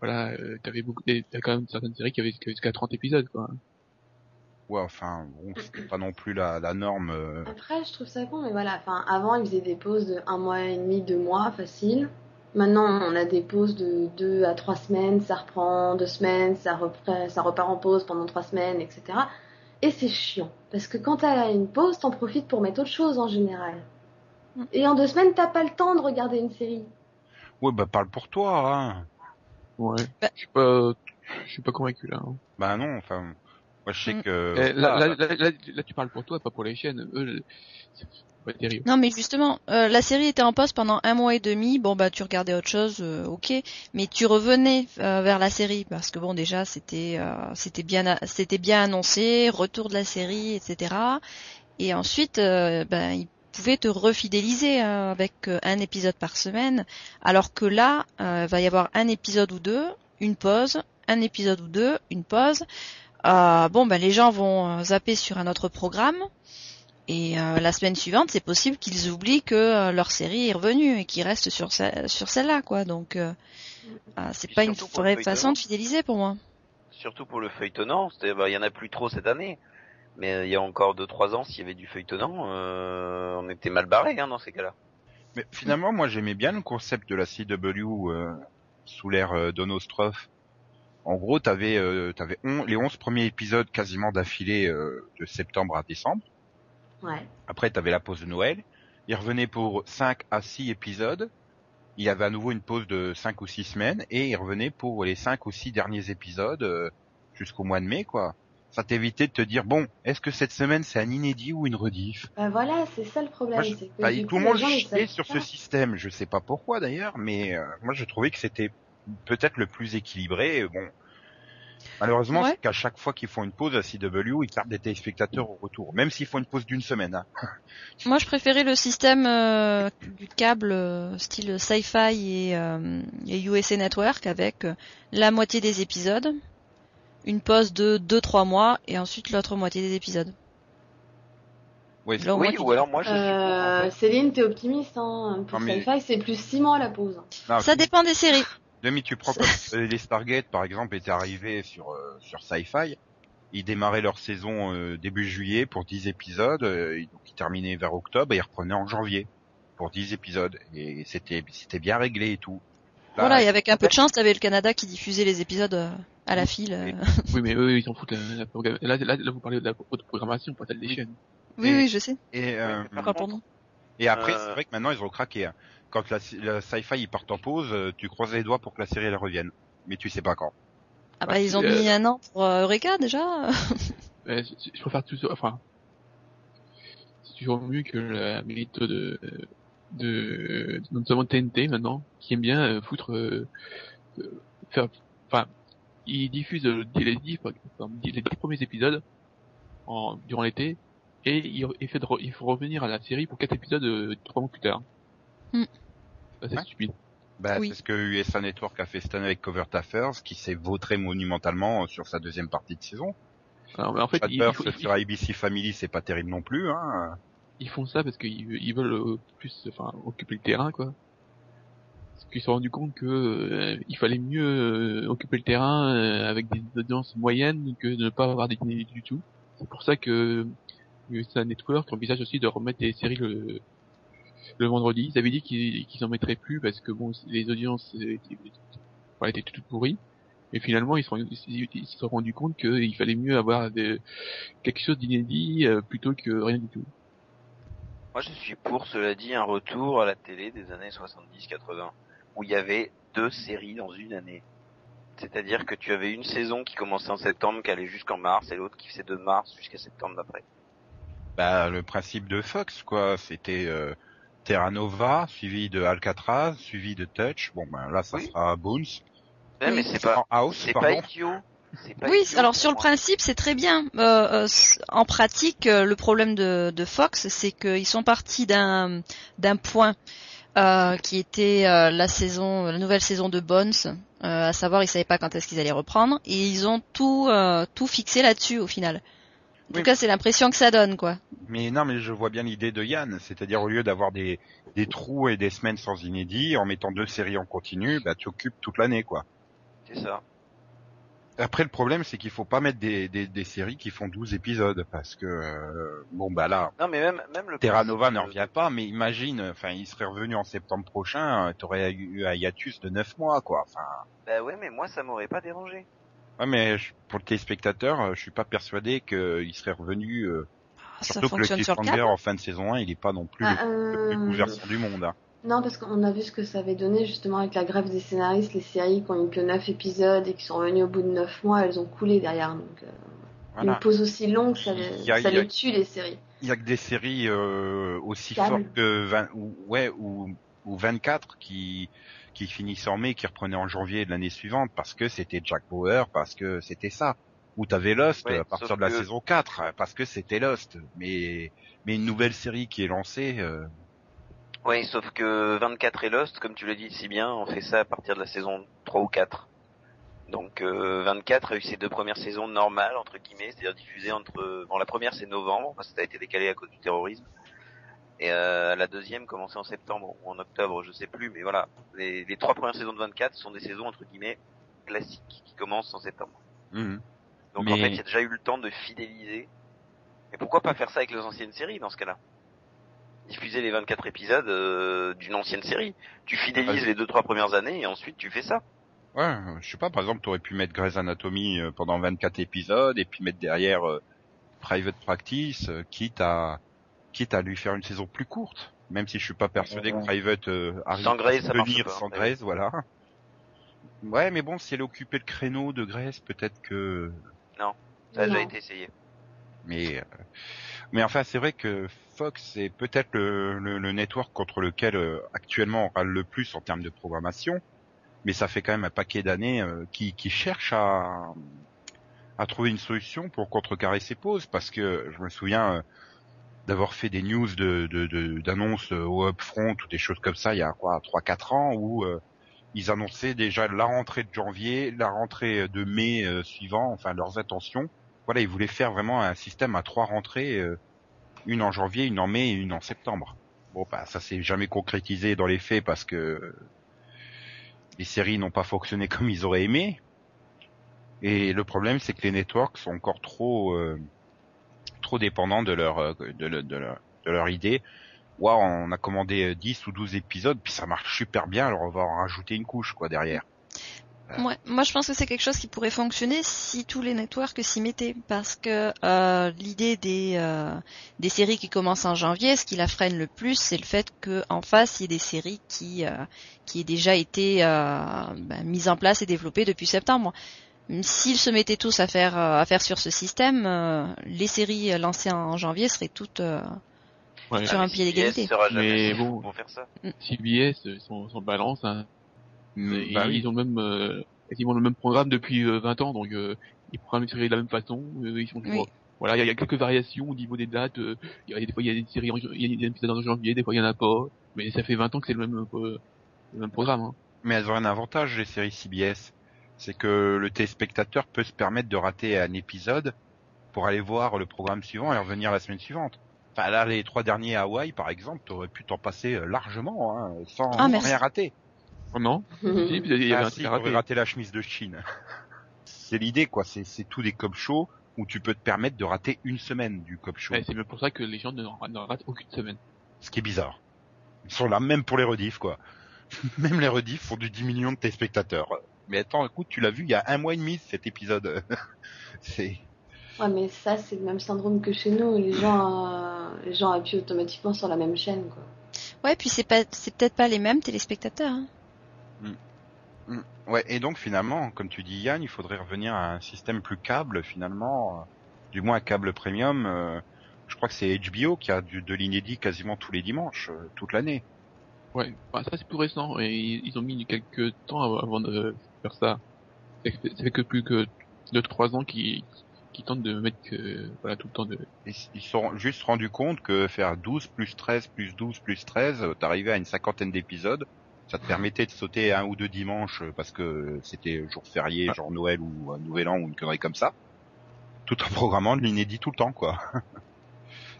Speaker 3: Voilà, euh, t'avais beaucoup, des- t'as quand même certaines séries qui avaient, qui avaient jusqu'à 30 épisodes, quoi.
Speaker 1: Ouais, enfin bon, c'était pas non plus la, la norme. euh,
Speaker 4: Après, je trouve ça con, mais voilà. Enfin, avant, ils faisaient des pauses de un mois et demi, deux mois, facile. Maintenant, on a des pauses de deux à trois semaines, ça reprend deux semaines, ça, reprend, ça repart en pause pendant trois semaines, etc. Et c'est chiant. Parce que quand t'as une pause, t'en profites pour mettre autre chose en général.
Speaker 2: Mm.
Speaker 4: Et en deux semaines, t'as pas le temps de regarder une série.
Speaker 1: Ouais, bah parle pour toi. Hein.
Speaker 3: Ouais.
Speaker 2: Bah-
Speaker 3: Je suis pas, Je suis pas convaincu là. hein.
Speaker 1: Bah non, enfin, moi je sais
Speaker 2: Mm.
Speaker 1: que...
Speaker 3: Eh, là, là, là, là, là, tu parles pour toi, pas pour les chaînes. Eux, pas terrible.
Speaker 2: Non, mais justement, euh, la série était en poste pendant un mois et demi. Bon, bah, tu regardais autre chose, euh, ok. Mais tu revenais euh, vers la série parce que bon, déjà, c'était, euh, c'était bien, c'était bien annoncé, retour de la série, etc. Et ensuite, euh, ben, ils pouvaient te refidéliser euh, avec euh, un épisode par semaine, alors que là, euh, il va y avoir un épisode ou deux, une pause, un épisode ou deux, une pause. Euh, bon, ben, les gens vont euh, zapper sur un autre programme. Et euh, la semaine suivante, c'est possible qu'ils oublient que euh, leur série est revenue et qu'ils restent sur, ce- sur celle-là, quoi. Donc, euh, euh, c'est pas une vraie façon de fidéliser pour moi.
Speaker 5: Surtout pour le feuilletonnant, bah, il y en a plus trop cette année. Mais il y a encore 2-3 ans, s'il y avait du feuilletonnant, euh, on était mal barré hein, dans ces cas-là.
Speaker 1: Mais finalement, moi j'aimais bien le concept de la CW euh, sous l'ère euh, d'Onostroff. En gros, t'avais euh, t'avais on- les 11 premiers épisodes quasiment d'affilée euh, de septembre à décembre.
Speaker 4: Ouais.
Speaker 1: Après, t'avais la pause de Noël. Il revenait pour 5 à 6 épisodes. Il y avait à nouveau une pause de 5 ou 6 semaines et il revenait pour les 5 ou 6 derniers épisodes euh, jusqu'au mois de mai, quoi. Ça t'évitait de te dire, bon, est-ce que cette semaine c'est un inédit ou une rediff?
Speaker 4: Bah voilà, c'est ça le problème.
Speaker 1: Moi, je-
Speaker 4: c'est que
Speaker 1: Bah, tout le monde chiait sur ce système. Je sais pas pourquoi d'ailleurs, mais euh, moi je trouvais que c'était peut-être le plus équilibré. Bon, malheureusement,
Speaker 2: Ouais.
Speaker 1: c'est qu'à chaque fois qu'ils font une pause à CW, ils perdent des téléspectateurs au retour, même s'ils font une pause d'une semaine. Hein.
Speaker 2: Moi, je préférais le système euh, du câble euh, style Sci-Fi et, euh, et USA Network avec euh, la moitié des épisodes, une pause de 2-3 mois et ensuite l'autre moitié des épisodes.
Speaker 1: Ouais,
Speaker 2: au
Speaker 5: oui, ou alors moi je
Speaker 4: Euh. Céline, t'es optimiste, hein. Pour
Speaker 1: Non, mais-
Speaker 4: Sci-Fi, c'est plus 6 mois la pause.
Speaker 1: non,
Speaker 2: Ça dépend des séries.
Speaker 1: Demi, tu prends comme euh, les Stargate par exemple étaient arrivés sur euh, sur Sci-Fi. Ils démarraient leur saison euh, début juillet pour 10 épisodes, euh, donc ils terminaient vers octobre et ils reprenaient en janvier pour 10 épisodes et c'était c'était bien réglé et tout. Là,
Speaker 2: Voilà, et avec un peu de chance, t'avais le Canada qui diffusait les épisodes euh, à la file. euh.
Speaker 3: Oui, mais eux, ils s'en foutent. La, la programme- là, là, là, vous parlez de la haute programmation, pas celle des
Speaker 1: Oui.
Speaker 3: chaînes.
Speaker 2: Oui,
Speaker 1: Et-
Speaker 2: oui, je sais.
Speaker 1: et euh,
Speaker 5: Ouais,
Speaker 2: Pas pour nous.
Speaker 1: Et après,
Speaker 5: Euh,
Speaker 1: c'est vrai que maintenant ils ont craqué. Quand la, la sci-fi partent en pause, euh, tu croises les doigts pour que la série elle revienne. Mais tu sais pas quand.
Speaker 2: Ah bah,
Speaker 3: Bah,
Speaker 2: ils ont mis un an pour euh, Eureka déjà.
Speaker 3: Euh, c'est- je préfère tout ça, enfin, c'est toujours mieux que la méthode de, de, notamment TNT maintenant, qui aime bien euh, foutre, euh, euh, faire, enfin, ils diffusent euh, les dix, les dix premiers épisodes en, durant l'été, et il, il fait de il faut revenir à la série pour quatre épisodes euh, trois mois plus tard. Ça, c'est
Speaker 1: Ouais.
Speaker 3: stupide.
Speaker 1: Bah,
Speaker 2: Oui.
Speaker 1: C'est ce que USA Network a fait cette année avec Covert Affairs, qui s'est vautré monumentalement euh, sur sa deuxième partie de saison.
Speaker 3: Alors, mais en fait,
Speaker 1: Pas de
Speaker 3: il, faut-
Speaker 1: sur ABC Family, c'est pas terrible non plus. Hein.
Speaker 3: ils font ça parce qu'ils ils veulent euh, plus enfin occuper le terrain quoi parce qu'ils se sont rendus compte que euh, il fallait mieux euh, occuper le terrain euh, avec des audiences moyennes que de ne pas avoir des du tout c'est pour ça que USA Network envisage aussi de remettre des séries le le vendredi ils avaient dit qu'ils qu'ils en mettraient plus parce que bon les audiences étaient, voilà, étaient toutes pourries et finalement ils se sont, ils, ils se sont rendus compte qu'il fallait mieux avoir des, quelque chose d'inédit euh, plutôt que rien du tout
Speaker 5: Moi, je suis pour, cela dit, un retour à la télé des années 70-80, où il y avait deux séries dans une année. C'est-à-dire que tu avais une saison qui commençait en septembre, qui allait jusqu'en mars, et l'autre qui faisait de mars jusqu'à septembre d'après.
Speaker 1: Bah, le principe de Fox, quoi. C'était euh, Terra Nova, suivi de Alcatraz, suivi de Touch. Bon, ben là, ça
Speaker 5: Oui.
Speaker 1: sera Bones.
Speaker 5: Ouais,
Speaker 2: Oui.
Speaker 5: mais c'est pas,
Speaker 1: House,
Speaker 5: c'est pas idiot.
Speaker 2: Oui,
Speaker 5: idiot
Speaker 2: alors sur le principe, c'est très bien. Euh, euh, en pratique, euh, le problème de, de Fox, c'est qu'ils sont partis d'un d'un point euh, qui était euh, la saison, la nouvelle saison de Bones, euh, à savoir ils savaient pas quand est-ce qu'ils allaient reprendre, et ils ont tout euh, tout fixé là-dessus au final. En tout cas, c'est l'impression que ça donne, quoi.
Speaker 1: Mais non, mais je vois bien l'idée de Yann. C'est-à-dire, au lieu d'avoir des, des trous et des semaines sans inédit, en mettant deux séries en continu, bah, tu occupes toute l'année, quoi.
Speaker 5: C'est ça.
Speaker 1: Après, le problème, c'est qu'il faut pas mettre des, des, des séries qui font 12 épisodes, parce que, euh, bon, bah là,
Speaker 5: Non, mais même, même le
Speaker 1: Terra Nova ne revient pas, mais imagine, enfin, il serait revenu en septembre prochain, t'aurais eu un hiatus de 9 mois, quoi. Enfin,
Speaker 5: Bah ouais, mais moi, ça m'aurait pas dérangé.
Speaker 1: Ouais, mais je- pour le téléspectateur, euh, je suis pas persuadé qu'il serait revenu, euh,
Speaker 2: Ah, Ça
Speaker 1: surtout que le cliffhanger en fin de saison 1, il est pas non plus
Speaker 4: Ah,
Speaker 1: le, le plus
Speaker 4: euh,
Speaker 1: bouleversant du monde. hein.
Speaker 4: Non, parce qu'on a vu ce que ça avait donné justement avec la grève des scénaristes, les séries qui ont eu que 9 épisodes et qui sont revenues au bout de 9 mois, elles ont coulé derrière. Donc, euh,
Speaker 1: Voilà.
Speaker 4: une pause aussi longue, ça,
Speaker 1: a-
Speaker 4: ça
Speaker 1: a-
Speaker 4: les tue les séries.
Speaker 1: Il y a que des séries euh, aussi fortes que 20, ou, ouais, ou, ou 24 qui qui finissaient en mai, qui reprenaient en janvier de l'année suivante parce que c'était Jack Bauer, parce que c'était ça. Ou t'avais Lost à partir de la
Speaker 5: que-
Speaker 1: saison 4 parce que c'était Lost. Mais mais une nouvelle série qui est lancée, euh,
Speaker 5: Oui, sauf que 24 et Lost, comme tu l'as dit si bien, on fait ça à partir de la saison 3 ou 4. Donc euh, 24 a eu ses deux premières saisons normales, entre guillemets, c'est-à-dire diffusées entre... Bon, la première c'est novembre, parce que ça a été décalé à cause du terrorisme. Et euh, la deuxième commençait en septembre ou en octobre, je sais plus, mais voilà. Les, les trois premières saisons de 24 sont des saisons, entre guillemets, classiques, qui commencent en septembre.
Speaker 1: mhm.
Speaker 5: Donc
Speaker 1: Mais-
Speaker 5: en fait, il y a déjà eu le temps de fidéliser. Mais pourquoi pas faire ça avec les anciennes séries dans ce cas-là? Diffuser les 24 épisodes euh, d'une ancienne série. Tu fidélises les deux trois premières années et ensuite tu fais ça.
Speaker 1: Ouais, je sais pas, par exemple, t'aurais pu mettre Grey's Anatomy euh, pendant 24 épisodes et puis mettre derrière euh, Private Practice, euh, quitte à quitte à lui faire une saison plus courte. Même si je suis pas persuadé que. Private euh, arrive
Speaker 5: Sans Grey's,
Speaker 1: à
Speaker 5: pas,
Speaker 1: sans
Speaker 5: hein,
Speaker 1: Grey's, voilà. Ouais, mais bon, si elle occupait le créneau de Grey's, peut-être que.
Speaker 5: Ça a déjà
Speaker 4: Non.
Speaker 5: été essayé.
Speaker 1: Mais euh, mais enfin, c'est vrai que Fox c'est peut-être le, le, le network contre lequel euh, actuellement on râle le plus en termes de programmation. Mais ça fait quand même un paquet d'années euh, qui, qui cherche à à trouver une solution pour contrecarrer ces pauses parce que je me souviens euh, d'avoir fait des news de de- de- d'annonces euh, au upfront ou des choses comme ça il y a quoi trois quatre ans où euh, ils annonçaient déjà la rentrée de janvier, la rentrée de mai euh, suivant, enfin leurs intentions. Voilà, ils voulaient faire vraiment un système à trois rentrées, une en janvier, une en mai et une en septembre. Bon bah ça s'est jamais concrétisé dans les faits parce que les séries n'ont pas fonctionné comme ils auraient aimé. Et le problème, c'est que les networks sont encore trop trop dépendants de leur euh, de, le- de leur de leur idée. Waouh, on a commandé euh, 10 ou 12 épisodes, puis ça marche super bien, alors on va en rajouter une couche quoi derrière.
Speaker 2: Ouais, moi je pense que c'est quelque chose qui pourrait fonctionner si tous les networks s'y mettaient, parce que euh, l'idée des euh, des séries qui commencent en janvier, ce qui la freine le plus, c'est le fait qu'en face il y ait des séries qui euh, qui aient déjà été euh, ben, mises en place et développées depuis septembre. S'ils se mettaient tous à faire euh, à faire sur ce système, euh, les séries lancées en janvier seraient toutes euh,
Speaker 3: Ouais.
Speaker 2: sur
Speaker 5: Ah,
Speaker 2: un pied
Speaker 5: CBS
Speaker 2: d'égalité.
Speaker 3: Mais bon.
Speaker 5: pour faire ça.
Speaker 3: CBS, son, son balance, hein,
Speaker 1: Mm,
Speaker 3: ils,
Speaker 1: bah oui.
Speaker 3: ils ont le même, euh, quasiment le même programme depuis euh, 20 ans, donc euh, ils programment les séries de la même façon. euh, ils sont toujours,
Speaker 2: Oui.
Speaker 3: voilà, il y, a- il y a quelques variations au niveau des dates. euh, Il y a des fois il y a des séries, en- il y a des épisodes en janvier, des fois il y en a pas. Mais ça fait 20 ans que c'est le même, euh, le même programme. Hein.
Speaker 1: Mais elles ont un avantage, les séries CBS. C'est que le téléspectateur peut se permettre de rater un épisode pour aller voir le programme suivant et revenir la semaine suivante. Enfin là, les trois derniers Hawaï, par exemple, t'aurais pu t'en passer euh, largement, hein, sans
Speaker 2: Ah,
Speaker 1: rien rater.
Speaker 3: Oh non? Si, puis il y avait
Speaker 1: Ah,
Speaker 3: un
Speaker 1: si,
Speaker 3: à rater.
Speaker 1: raté la chemise de Chine. c'est l'idée, quoi. C'est, c'est tout des cop shows où tu peux te permettre de rater une semaine du cop show.
Speaker 3: Ouais, c'est même pour ça que les gens ne, ne ratent aucune semaine.
Speaker 1: Ce qui est bizarre. Ils sont là même pour les rediffs, quoi. même les rediffs font du 10 millions de téléspectateurs. Mais attends, écoute, tu l'as vu il y a un mois et demi cet épisode. c'est
Speaker 4: Ouais, mais ça, c'est le même syndrome que chez nous. Les gens, euh, les gens appuient automatiquement sur la même chaîne, quoi.
Speaker 2: Ouais, puis c'est pas c'est peut-être pas les mêmes téléspectateurs. Hein.
Speaker 1: ouais. Et donc finalement, comme tu dis Yann, il faudrait revenir à un système plus câble finalement, euh, du moins un câble premium. euh, je crois que c'est HBO qui a du, de l'inédit quasiment tous les dimanches, euh, toute l'année.
Speaker 3: Ouais, bah, ça c'est plus récent et ils, ils ont mis quelques temps avant, avant de faire ça. Ça fait, ça fait que plus que 2-3 ans qu'ils qu'ils tentent de mettre que, voilà, tout le temps de...
Speaker 1: Ils ils se sont juste rendus compte que faire 12 plus 13 plus 12 plus 13, euh, t'arrivais à une cinquantaine d'épisodes. Ça te permettait de sauter un ou deux dimanches euh, parce que c'était jour férié,
Speaker 3: Ah.
Speaker 1: genre Noël ou un Nouvel An ou une connerie comme ça. Tout en programmant de l'inédit tout le temps, quoi.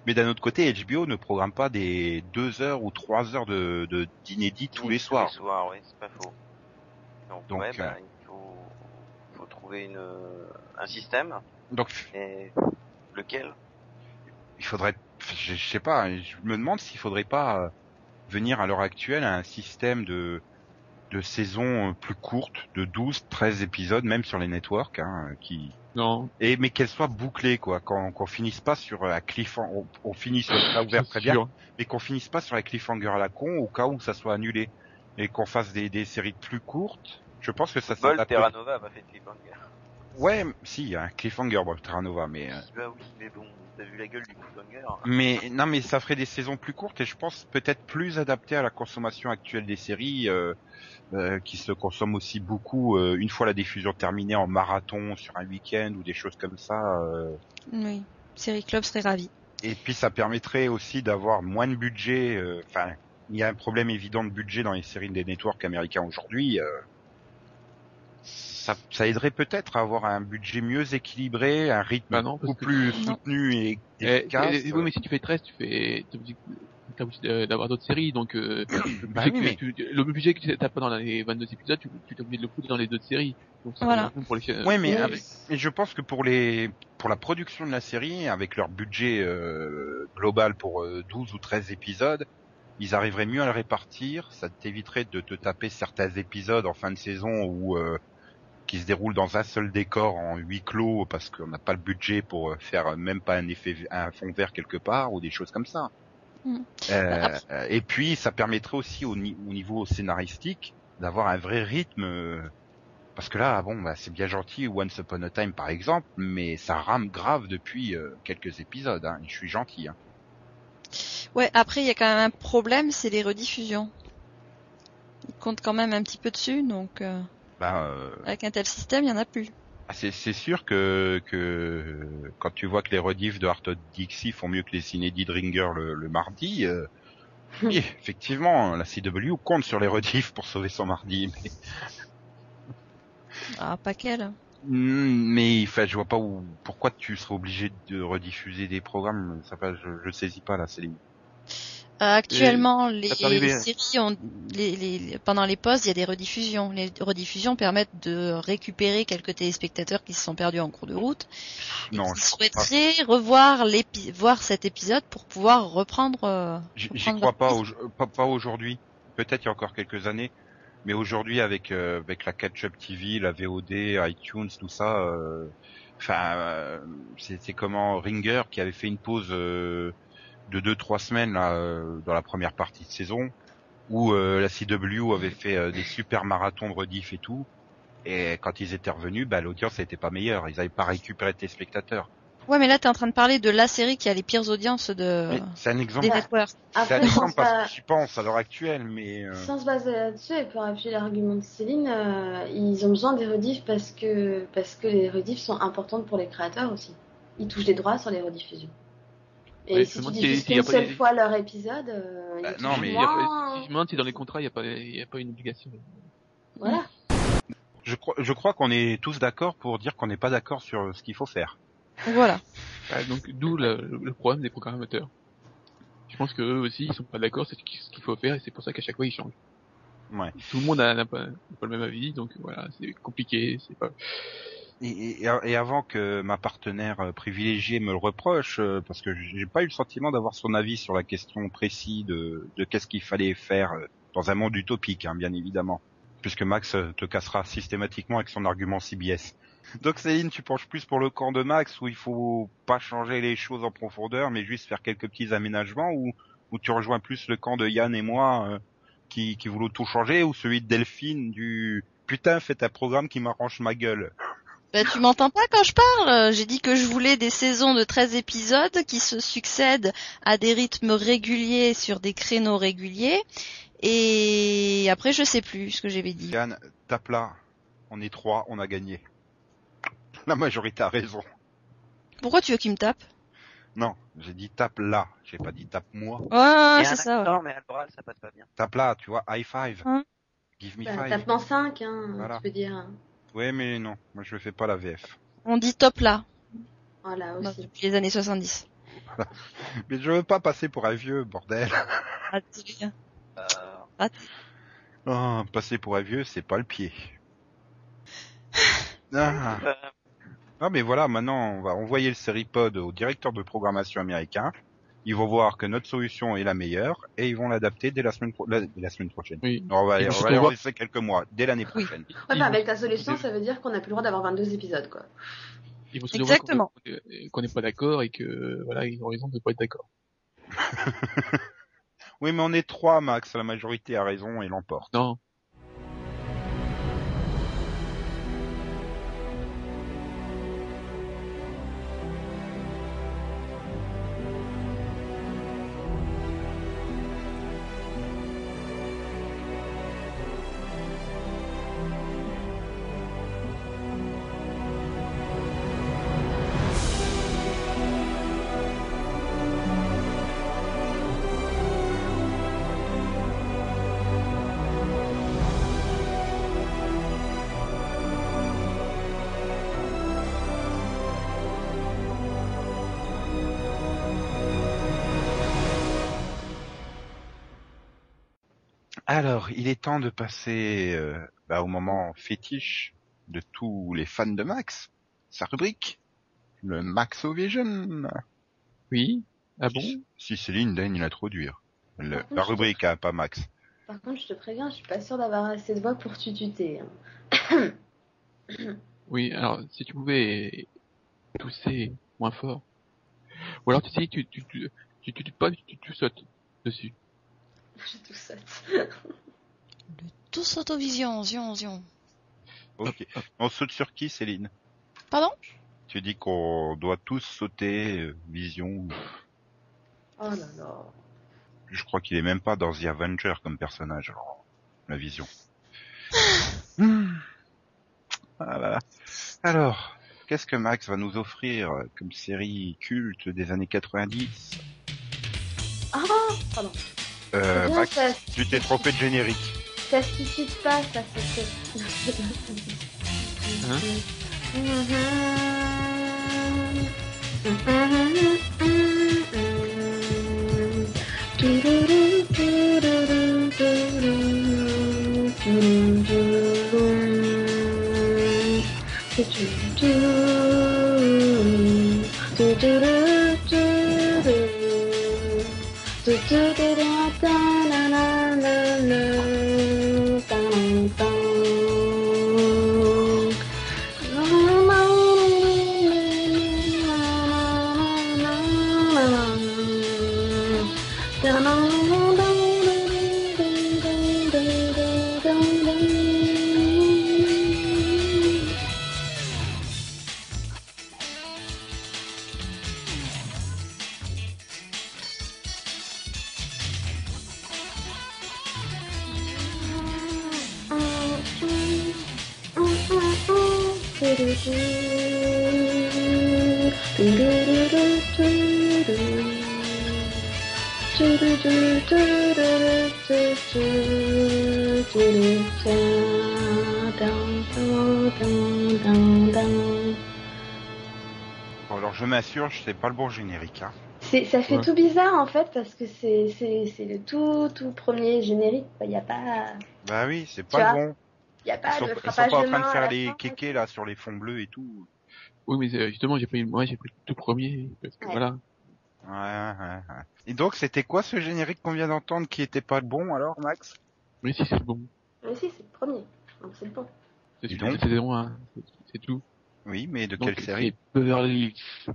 Speaker 1: Mais d'un autre côté, HBO ne programme pas des deux heures ou trois heures de de- d'inédit tous les soirs.
Speaker 5: Tous les soirs, oui, c'est pas faux. Donc,
Speaker 1: Donc,
Speaker 5: ouais,
Speaker 1: euh,
Speaker 5: bah, il faut, faut trouver une, un système.
Speaker 1: Donc
Speaker 5: Et lequel?
Speaker 1: il faudrait, je, je sais pas, je me demande s'il faudrait pas euh, venir à l'heure actuelle à un système de de saison euh, plus courte, de 12, 13 épisodes, même sur les networks, hein, qui
Speaker 3: Non.
Speaker 1: Et mais qu'elle soit bouclée quoi, qu'on qu'on finisse pas sur un cliffhanger, on, on finit sur le ouvert très bien, mais qu'on finisse pas sur la cliffhanger à la con au cas où ça soit annulé et qu'on fasse des, des séries plus courtes. Je pense que ça s'adapte.
Speaker 5: Terra Nova a pas fait cliffhanger.
Speaker 1: Ouais, si, il y a un cliffhanger bon, Terra Nova, mais euh,
Speaker 5: Bah oui, mais bon, t'as vu la gueule du cliffhanger
Speaker 1: mais non, mais ça ferait des saisons plus courtes et je pense peut-être plus adaptées à la consommation actuelle des séries euh, euh, qui se consomment aussi beaucoup euh, une fois la diffusion terminée en marathon sur un week-end ou des choses comme ça. euh,
Speaker 2: Oui. Série Club serait ravi.
Speaker 1: Et puis ça permettrait aussi d'avoir moins de budget. euh, Enfin, il y a un problème évident de budget dans les séries des networks américains aujourd'hui. euh, ça, ça aiderait peut-être à avoir un budget mieux équilibré, un rythme
Speaker 3: Bah non,
Speaker 1: beaucoup
Speaker 3: que-
Speaker 1: plus
Speaker 2: Non.
Speaker 1: soutenu et
Speaker 3: Eh,
Speaker 1: efficace.
Speaker 3: eh, oui, mais si tu fais 13, tu fais, obligé- de- d'avoir d'autres séries, donc, euh, le,
Speaker 1: Bah
Speaker 3: budget
Speaker 1: oui,
Speaker 3: que tu- le budget que t'as pas dans les 22 épisodes, tu, tu t'es obligé de le foutre dans les deux séries. Donc,
Speaker 2: Voilà.
Speaker 3: pour les, euh,
Speaker 1: mais
Speaker 4: Oui.
Speaker 1: avec- et je pense que pour les pour la production de la série, avec leur budget euh, global pour euh, 12 ou 13 épisodes, ils arriveraient mieux à le répartir. Ça t'éviterait de te taper certains épisodes en fin de saison où euh, qui se déroulent dans un seul décor en huis clos parce qu'on n'a pas le budget pour euh, faire même pas un effet un fond vert quelque part ou des choses comme ça.
Speaker 2: Mm.
Speaker 1: Euh, et puis ça permettrait aussi au, ni- au niveau scénaristique d'avoir un vrai rythme euh, parce que là, bon, bah, c'est bien gentil Once Upon a Time par exemple, mais ça rame grave depuis euh, quelques épisodes. Hein, je suis gentil. Hein.
Speaker 2: Ouais, après, il y a quand même un problème, c'est les rediffusions. Ils comptent quand même un petit peu dessus, donc euh,
Speaker 1: Bah, euh,
Speaker 2: avec un tel système, il y en a plus.
Speaker 1: ah, c'est c'est sûr que, que quand tu vois que les rediffs de Art of Dixie font mieux que les cinédits de Ringer le, le mardi, euh, oui, effectivement, la CW compte sur les rediffs pour sauver son mardi. Mais,
Speaker 2: Ah, pas qu'elle.
Speaker 1: Hmm, mais enfin, je vois pas où, pourquoi tu serais obligé de rediffuser des programmes? Ça va, je, je saisis pas là, Céline.
Speaker 2: Euh, actuellement, les,
Speaker 3: hein.
Speaker 2: séries ont, les, les- pendant les pauses, il y a des rediffusions. Les rediffusions permettent de récupérer quelques téléspectateurs qui se sont perdus en cours de route
Speaker 1: Non, je
Speaker 2: souhaiteraient revoir l'épi- voir cet épisode pour pouvoir reprendre. euh,
Speaker 1: J'y
Speaker 2: reprendre
Speaker 1: crois pas, au- pas, pas aujourd'hui. Peut-être il y a encore quelques années, mais aujourd'hui avec euh, avec la catch-up TV, la VOD, iTunes, tout ça, euh, enfin, euh, c'est comment Ringer qui avait fait une pause euh, de deux trois semaines là euh, dans la première partie de saison, où la CW avait fait des super marathons de rediff et tout. Et quand ils étaient revenus, bah, l'audience n'était pas meilleure. Ils n'avaient pas récupéré de spectateurs.
Speaker 2: Ouais, mais là, t'es en train de parler de la série qui a les pires audiences de
Speaker 1: C'est un exemple.
Speaker 2: des networks.
Speaker 1: C'est un exemple parce
Speaker 4: pas-
Speaker 1: que j'y pense à l'heure actuelle, mais euh,
Speaker 4: sans se baser là-dessus, et pour appuyer l'argument de Céline, euh, ils ont besoin des rediffs parce que, parce que les rediffs sont importantes pour les créateurs aussi. Ils touchent des droits sur les rediffusions. Et
Speaker 3: Ouais,
Speaker 4: si tu diffuses
Speaker 3: s'il y a
Speaker 4: qu'une
Speaker 3: pas
Speaker 4: seule
Speaker 3: des-
Speaker 4: fois leur épisode, euh,
Speaker 1: Bah,
Speaker 4: ils
Speaker 1: non, mais
Speaker 3: Il y a pas-
Speaker 4: moins.
Speaker 3: si je me demande si dans les contrats, il n'y a pas, il y a pas une obligation.
Speaker 4: Voilà.
Speaker 1: je crois, je crois qu'on est tous d'accord pour dire qu'on n'est pas d'accord sur ce qu'il faut faire.
Speaker 2: Voilà.
Speaker 3: Ah, donc, d'où le, le problème des programmateurs. Je pense que eux aussi, ils sont pas d'accord, c'est ce qu'il faut faire, et c'est pour ça qu'à chaque fois, ils changent.
Speaker 1: Ouais.
Speaker 3: Tout le monde n'a n'a pas, n'a pas le même avis, donc voilà, c'est compliqué, c'est pas...
Speaker 1: Et, et- et avant que ma partenaire euh, privilégiée me le reproche, euh, parce que j'ai pas eu le sentiment d'avoir son avis sur la question précise de, de qu'est-ce qu'il fallait faire euh, dans un monde utopique, hein, bien évidemment, puisque Max te cassera systématiquement avec son argument CBS. Donc Céline, tu penches plus pour le camp de Max où il faut pas changer les choses en profondeur, mais juste faire quelques petits aménagements, ou, tu rejoins plus le camp de Yann et moi euh, qui, qui voulons tout changer, ou celui de Delphine du putain faites un programme qui m'arrange ma gueule.
Speaker 2: Bah, tu m'entends pas quand je parle J'ai dit que je voulais des saisons de 13 épisodes qui se succèdent à des rythmes réguliers sur des créneaux réguliers. Et après, je sais plus ce que j'avais dit.
Speaker 1: Yann, tape là. On est trois, on a gagné. La majorité a raison.
Speaker 2: Pourquoi tu veux qu'il me tape?
Speaker 1: Non, j'ai dit tape là. J'ai pas dit tape moi.
Speaker 2: Ouais,
Speaker 5: Il y a
Speaker 2: c'est ça. ouais.
Speaker 5: mais à l'oral, ça passe pas bien.
Speaker 1: Tape là, tu vois, high five.
Speaker 2: Hein?
Speaker 1: Give me
Speaker 4: Bah,
Speaker 1: five.
Speaker 4: tapement 5, hein,
Speaker 1: Voilà.
Speaker 4: tu peux dire.
Speaker 1: Ouais, mais non, moi je fais pas la VF.
Speaker 2: On dit top là,
Speaker 4: Voilà
Speaker 2: dans-
Speaker 4: aussi.
Speaker 2: depuis les années 70.
Speaker 1: Mais je veux pas passer pour un vieux, bordel.
Speaker 2: Ah.
Speaker 5: Euh,
Speaker 1: Oh, passer pour un vieux, c'est pas le pied. Ah.
Speaker 5: euh,
Speaker 1: Non mais voilà, maintenant on va envoyer le Seripod au directeur de programmation américain. Ils vont voir que notre solution est la meilleure et ils vont l'adapter dès la semaine, pro- la, la semaine prochaine.
Speaker 3: Oui.
Speaker 1: On va,
Speaker 3: Et
Speaker 1: on va
Speaker 3: voir-
Speaker 1: laisser quelques mois, dès l'année prochaine.
Speaker 4: Ouais,
Speaker 3: Ils
Speaker 4: bah,
Speaker 3: vont-
Speaker 4: avec ta solution,
Speaker 3: ils-
Speaker 4: ça veut dire qu'on n'a plus le droit d'avoir 22 épisodes, quoi.
Speaker 3: Il faut se
Speaker 2: Exactement.
Speaker 3: qu'on n'est pas d'accord et que voilà, ils ont raison de pas être d'accord.
Speaker 1: Oui, mais on est trois, Max. La majorité a raison et l'emporte.
Speaker 3: Non.
Speaker 1: Alors, il est temps de passer euh, bah, au moment fétiche de tous les fans de Max. Sa rubrique, le Maxovision.
Speaker 3: Oui. Ah bon?
Speaker 1: Si- Si Céline daigne l'introduire. Le-
Speaker 4: Par contre,
Speaker 1: la
Speaker 4: je-
Speaker 1: rubrique, hein, pas Max.
Speaker 4: Par contre, je te préviens, je suis pas sûre d'avoir assez de voix pour tututer. hein.
Speaker 3: Oui. Alors, si tu pouvais tousser moins fort. Ou alors tu sais, tu tu tu tu, tu, tu, pas, tu, tu sautes dessus.
Speaker 4: Je tout saute.
Speaker 2: Le tous autovision, zion, zion.
Speaker 1: Ok. On saute sur qui, Céline?
Speaker 2: Pardon?
Speaker 1: Tu dis qu'on doit tous sauter euh, Vision.
Speaker 4: Oh là là.
Speaker 1: Je crois qu'il est même pas dans The Avenger comme personnage. alors, la Vision. Ah là là. Alors, qu'est-ce que Max va nous offrir comme série culte des années 90
Speaker 4: Ah Pardon.
Speaker 1: Euh, Max,
Speaker 4: ça-
Speaker 1: tu t'es trompé de générique.
Speaker 4: Ça se suscite pas, ça c'est fait.
Speaker 1: do do do do Bon, alors je m'assure, je sais pas le bon générique. Hein.
Speaker 4: C'est, ça fait
Speaker 3: Ouais.
Speaker 4: tout bizarre en fait parce que c'est, c'est, c'est le tout tout premier générique. Il n'y a pas,
Speaker 1: Bah oui, c'est pas bon.
Speaker 4: il y a
Speaker 1: Ils
Speaker 4: pas
Speaker 1: sont,
Speaker 4: de
Speaker 1: ils sont pas en train de faire les
Speaker 4: fin.
Speaker 1: kékés là sur les fonds bleus et tout.
Speaker 3: Oui, mais euh, justement, j'ai pris moi, j'ai pris le tout premier parce que
Speaker 4: Ouais.
Speaker 3: voilà.
Speaker 1: Ouais, ouais, ouais. Et donc, c'était quoi ce générique qu'on vient d'entendre qui était pas bon alors, Max?
Speaker 3: Mais si c'est bon.
Speaker 4: Mais si, c'est le premier. Donc c'est le bon.
Speaker 3: C'est celui saison 1, c'est- c'est tout.
Speaker 1: Oui, mais de
Speaker 3: Donc,
Speaker 1: quelle série?
Speaker 3: C'est Beverly Hills.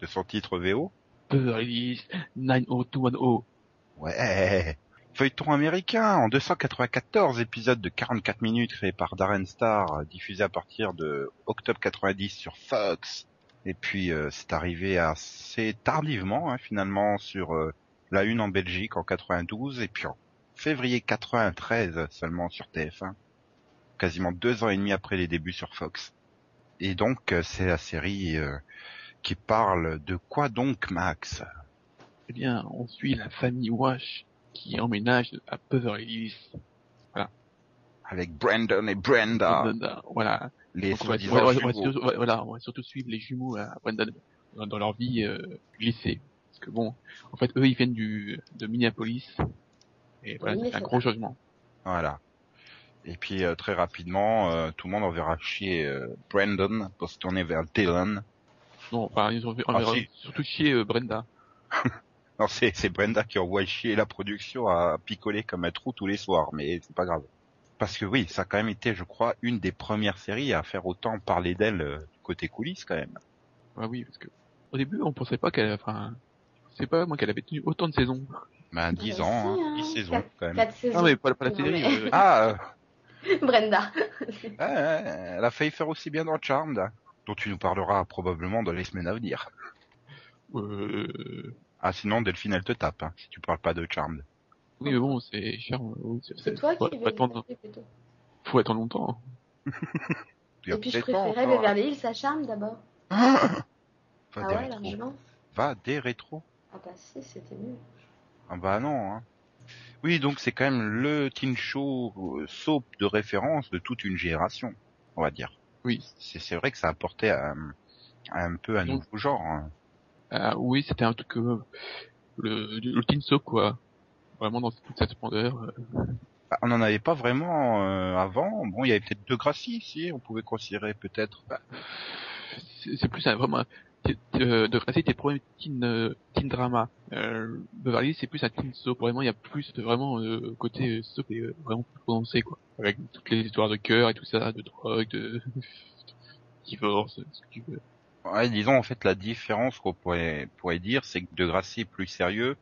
Speaker 1: De son titre VO
Speaker 3: Beverly Hills 90210.
Speaker 1: Ouais. Feuilleton américain en 294 épisodes de 44 minutes créé par Darren Star, diffusé à partir de octobre 90 sur Fox. Et puis euh, c'est arrivé assez tardivement hein, finalement sur euh, la une en Belgique en 92 et puis en février 93 seulement sur TF1. Quasiment deux ans et demi après les débuts sur Fox. Et donc euh, c'est la série euh, qui parle de quoi donc Max?
Speaker 3: Eh bien, on suit la famille Wash qui emménage à Beverly Hills.
Speaker 1: avec Brandon et Brenda,
Speaker 3: Voilà.
Speaker 1: Les
Speaker 3: Donc, on, va,
Speaker 1: soi-disant
Speaker 3: on va- on va
Speaker 1: jumeaux.
Speaker 3: surtout, on va- voilà, on va surtout suivre les jumeaux à Brandon dans, dans leur vie euh, lycée. Parce que bon, en fait, eux, ils viennent du de Minneapolis. Et voilà, c'est un gros changement.
Speaker 1: Voilà. Et puis euh, très rapidement, euh, tout le monde enverra chier euh, Brandon pour se tourner vers Dylan.
Speaker 3: Non, enfin, ils ont, on
Speaker 1: Ah,
Speaker 3: surtout chier euh, Brenda.
Speaker 1: Non, c'est c'est Brenda qui envoie chier la production à picoler comme un trou tous les soirs, mais c'est pas grave. Parce que oui, ça a quand même été, je crois, une des premières séries à faire autant parler d'elle euh, côté coulisses quand même.
Speaker 3: Ah oui, parce que au début, on pensait pas qu'elle, enfin, c'est pas moi qu'elle avait tenu autant de saisons.
Speaker 1: Ben 10
Speaker 4: Bah,
Speaker 1: ans,
Speaker 4: si,
Speaker 1: hein,
Speaker 4: hein.
Speaker 1: 10 saisons
Speaker 4: Quatre-
Speaker 1: quand même.
Speaker 4: Quatre saisons.
Speaker 3: Non mais pas, pas la
Speaker 4: Non,
Speaker 3: série.
Speaker 4: mais-
Speaker 3: euh,
Speaker 1: Ah, euh,
Speaker 4: Brenda.
Speaker 1: elle a failli faire aussi bien dans Charmed, hein, dont tu nous parleras probablement dans les semaines à venir.
Speaker 3: euh,
Speaker 1: Ah sinon Delphine elle te tape hein, si tu parles pas de Charmed.
Speaker 3: Oui, mais bon, c'est cher. oui,
Speaker 4: C'est toi qui
Speaker 3: faut
Speaker 4: vais
Speaker 3: attendre,
Speaker 4: plutôt.
Speaker 3: faut attendre longtemps.
Speaker 4: Et puis je préférais Beverly Hills à Charme d'abord.
Speaker 1: Va
Speaker 4: Ah
Speaker 1: des
Speaker 4: ouais, largement.
Speaker 1: Va des rétros.
Speaker 4: Ah bah si, c'était mieux.
Speaker 1: Ah bah non. Hein. Oui, donc c'est quand même le teen show euh, soap de référence de toute une génération, on va dire.
Speaker 3: Oui.
Speaker 1: C'est c'est vrai que ça apportait un, un peu un nouveau genre. hein.
Speaker 3: Ah oui, c'était un truc euh, le, le teen soap quoi. Vraiment dans toute sa splendeur. euh.
Speaker 1: Bah, on n'en avait pas vraiment euh, avant. Bon, il y avait peut-être deux Gracie ici, on pouvait considérer peut-être.
Speaker 3: C'est c'est plus un, vraiment euh, de classer tes premiers teen, euh, teen drama. Euh, Beverly c'est plus un teen soap. Vraiment, il y a plus de vraiment euh, côté euh, soap et euh, vraiment plus prononcé quoi. Avec toutes les histoires de cœur et tout ça, de drogue, de divorce, ce que tu veux.
Speaker 1: Ouais, disons en fait la différence qu'on pourrait, pourrait dire, c'est que de Gracie est plus sérieux,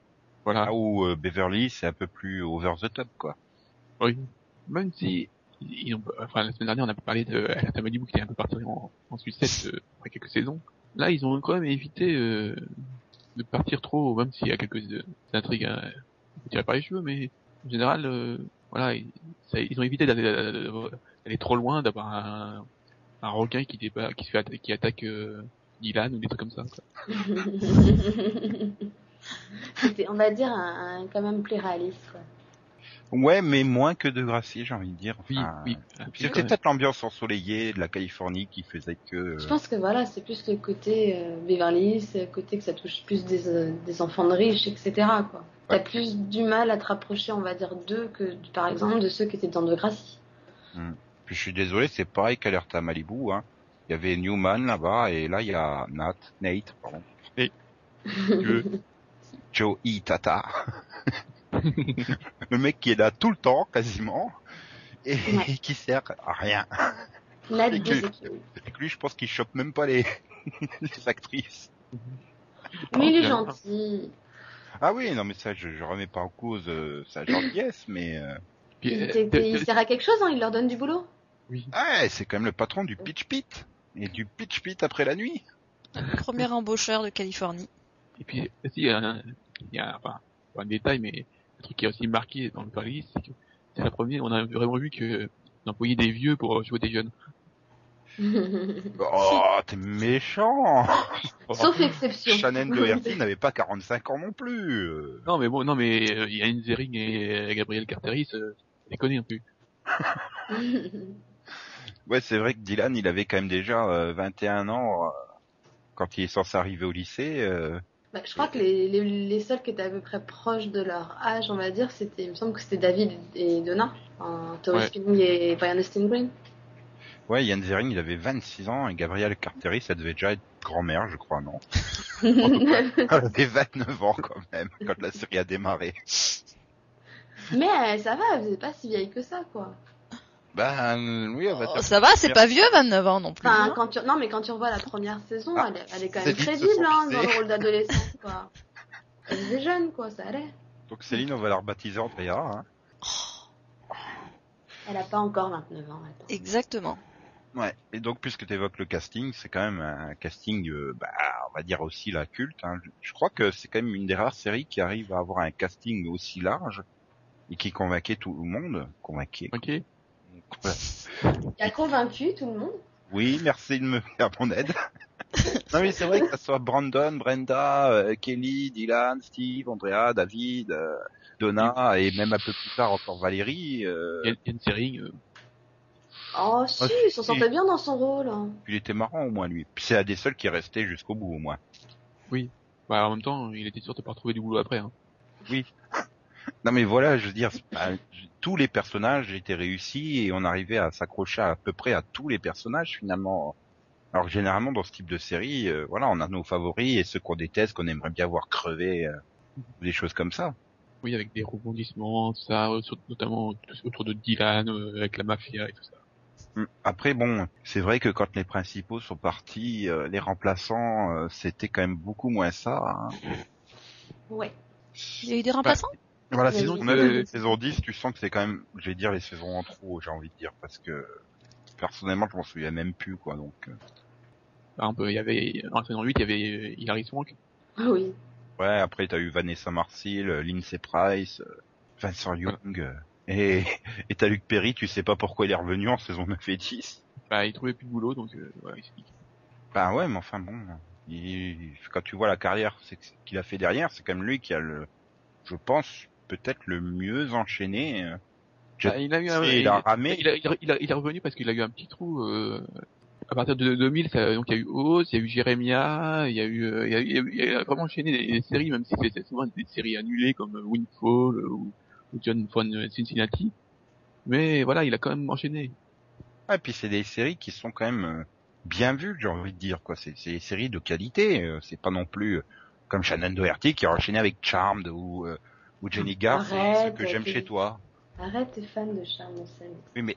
Speaker 3: Voilà.
Speaker 1: là où euh, Beverly c'est un peu plus over the top quoi.
Speaker 3: Oui. Même si ils ont, enfin la semaine dernière on a parlé de Malibu qui était un peu parti en, en sucette euh, après quelques saisons. Là ils ont quand même évité euh, de partir trop, même s'il y a quelques euh, intrigues hein, on peut tirer par les cheveux, mais en général euh, voilà ils, ça- ils ont évité d'aller euh, d'aller trop loin, d'avoir un, un requin qui débat, qui se fait atta- qui attaque euh, Dylan ou des trucs comme ça.
Speaker 4: C'était, on va dire, un, un- quand même plus réaliste. Quoi.
Speaker 1: Ouais, mais moins que de Gracie, j'ai envie de dire.
Speaker 3: Oui,
Speaker 1: Enfin,
Speaker 3: oui.
Speaker 1: C'était peut-être l'ambiance ensoleillée de la Californie qui faisait que. euh,
Speaker 4: Je pense que voilà, c'est plus le côté euh, Beverly Hills, c'est le côté que ça touche plus des, euh, des enfants de riches, etc. Quoi. T'as plus du mal à te rapprocher, on va dire, d'eux que, par exemple, de ceux qui étaient dans De Gracie.
Speaker 1: Puis je suis désolé, c'est pareil qu'Alerta Malibu. Hein. Il y avait Newman là-bas et là il y a Nat, Nate, pardon. Joey Tata. le mec qui est là tout le temps, quasiment, et
Speaker 4: Ouais.
Speaker 1: qui sert à rien.
Speaker 4: Là,
Speaker 1: Et que-
Speaker 4: déséquilibre.
Speaker 1: Avec lui, je pense qu'il chope même pas les, les actrices.
Speaker 4: Mais il est
Speaker 3: Ah,
Speaker 4: gentil.
Speaker 1: Ah oui, non mais ça, je, je remets pas en cause euh, sa gentillesse, mais euh,
Speaker 4: Il,
Speaker 3: euh,
Speaker 4: il sert à quelque chose, hein, il leur donne du boulot.
Speaker 3: oui.
Speaker 1: ouais, c'est quand même le patron du Pitch Pit et du Pitch Pit après la nuit.
Speaker 2: Premier embaucheur de Californie.
Speaker 3: Et puis aussi, il y a un, il y a, enfin, pas un détail, mais un truc qui est aussi marqué dans le Paris, c'est que c'est la première, on a vraiment vu que on employait des vieux pour jouer des jeunes.
Speaker 1: Oh, t'es méchant.
Speaker 4: Sauf exception.
Speaker 1: Shannon Doherty n'avait pas 45 ans non plus. euh.
Speaker 3: Non, mais bon, non, mais euh, il y a une Zering et euh, Gabriel Carteris, euh, les connaît un peu.
Speaker 1: Ouais, c'est vrai que Dylan, il avait quand même déjà euh, 21 ans euh, quand il est censé arriver au lycée.
Speaker 4: Bah, je crois que les, les, les seuls qui étaient à peu près proches de leur âge, on va dire, c'était, il me semble que c'était David et Donna, en Tori
Speaker 3: Ouais.
Speaker 4: Et Brian Austin Green.
Speaker 1: Ouais, Yann Zering, il avait 26 ans et Gabrielle Carteris, ça devait déjà être grand-mère, je crois, non? Elle avait 29 ans quand même quand la série a démarré.
Speaker 4: Mais euh, ça va, elle faisait pas si vieille que ça, quoi.
Speaker 1: Ben oui, on va
Speaker 2: Oh,
Speaker 1: dire.
Speaker 2: ça va, c'est pas vieux 29 ans non plus.
Speaker 4: Enfin,
Speaker 2: hein.
Speaker 4: quand tu... Non, mais quand tu revois la première saison,
Speaker 1: Ah,
Speaker 4: elle, est- elle est quand même crédible, hein, dans le rôle d'adolescente, quoi. Elle était jeune, quoi, ça allait.
Speaker 1: Donc Céline, on va la rebaptiser Andrea. Hein.
Speaker 4: Elle a pas encore 29 ans, attends.
Speaker 2: Exactement.
Speaker 1: Ouais. Et donc, puisque tu évoques le casting, c'est quand même un casting, euh, bah, on va dire aussi la culte. Hein. Je- crois que c'est quand même une des rares séries qui arrive à avoir un casting aussi large et qui convainquait tout le monde. Convainquait.
Speaker 3: Ok.
Speaker 1: Voilà.
Speaker 4: Convaincu tout le monde.
Speaker 1: Oui, merci de me faire mon aide. non mais c'est vrai que ça soit Brandon, Brenda, euh, Kelly, Dylan, Steve, Andrea, David, euh, Donna et même un peu plus tard encore Valérie. euh,
Speaker 3: Il y a, il y a une série, euh,
Speaker 4: Oh, si,
Speaker 1: Ah,
Speaker 4: il s'en
Speaker 1: si.
Speaker 4: sortait bien dans son rôle. hein.
Speaker 1: il était marrant au moins lui. Puis c'est un des seuls qui est resté jusqu'au bout au moins.
Speaker 3: bah, en même temps, il était sûr de pas retrouver du boulot après. Hein.
Speaker 1: Non mais voilà, je veux dire, pas- tous les personnages étaient réussis et on arrivait à s'accrocher à, peu près à tous les personnages finalement. Alors généralement dans ce type de série, euh, voilà, on a nos favoris et ceux qu'on déteste, qu'on aimerait bien voir crever, euh, des choses comme ça.
Speaker 3: Oui, avec des rebondissements, tout ça, euh, notamment autour de Dylan, euh, avec la mafia et tout ça.
Speaker 1: Mm. Après, bon, c'est vrai que quand les principaux sont partis, euh, les remplaçants, euh, c'était quand même beaucoup moins ça. hein.
Speaker 4: Ouais.
Speaker 2: Il y a eu des remplaçants?
Speaker 1: Voilà,
Speaker 4: Il y a
Speaker 1: saison,
Speaker 4: eu-
Speaker 1: 9, saison 10, tu sens que c'est quand même, je vais dire, les saisons en trop, j'ai envie de dire, parce que personnellement, je m'en souviens même plus, quoi. Donc, euh,
Speaker 3: Par exemple, il y avait, en saison 8, il y avait euh, Hilary Swank.
Speaker 4: Ah oui.
Speaker 1: ouais, après, t'as eu Vanessa Marcil, euh, Lindsay Price, euh, Vincent Young, euh, et et t'as Luc Perry, tu sais pas pourquoi il est revenu en saison 9 et 10.
Speaker 3: Bah, il trouvait plus de boulot, donc, euh, ouais, il.
Speaker 1: Bah ouais, mais enfin bon, il- quand tu vois la carrière qu'il a fait derrière, c'est quand même lui qui a le, je pense, peut-être le mieux enchaîné. euh.
Speaker 3: Bah, il a eu un,
Speaker 1: il a ramé.
Speaker 3: Il, a- il a- il a- il est revenu parce qu'il a eu un petit trou, euh, à partir de 2000, ça, donc il y a eu Oz, il y a eu Jeremiah, il y a eu, euh, il y a, eu- il y a eu- il a vraiment enchaîné des, des séries, même si c'était souvent des séries annulées comme Windfall ou, ou John von Cincinnati. Mais voilà, il a quand même enchaîné.
Speaker 1: Ouais, puis c'est des séries qui sont quand même euh, bien vues, j'ai envie de dire quoi. C'est c'est des séries de qualité. C'est pas non plus comme Shannon Doherty qui a enchaîné avec Charmed ou euh, ou Jenny Garth, c'est ce que j'aime chez toi.
Speaker 4: Arrête, t'es fan de Charles Manson.
Speaker 1: Oui, mais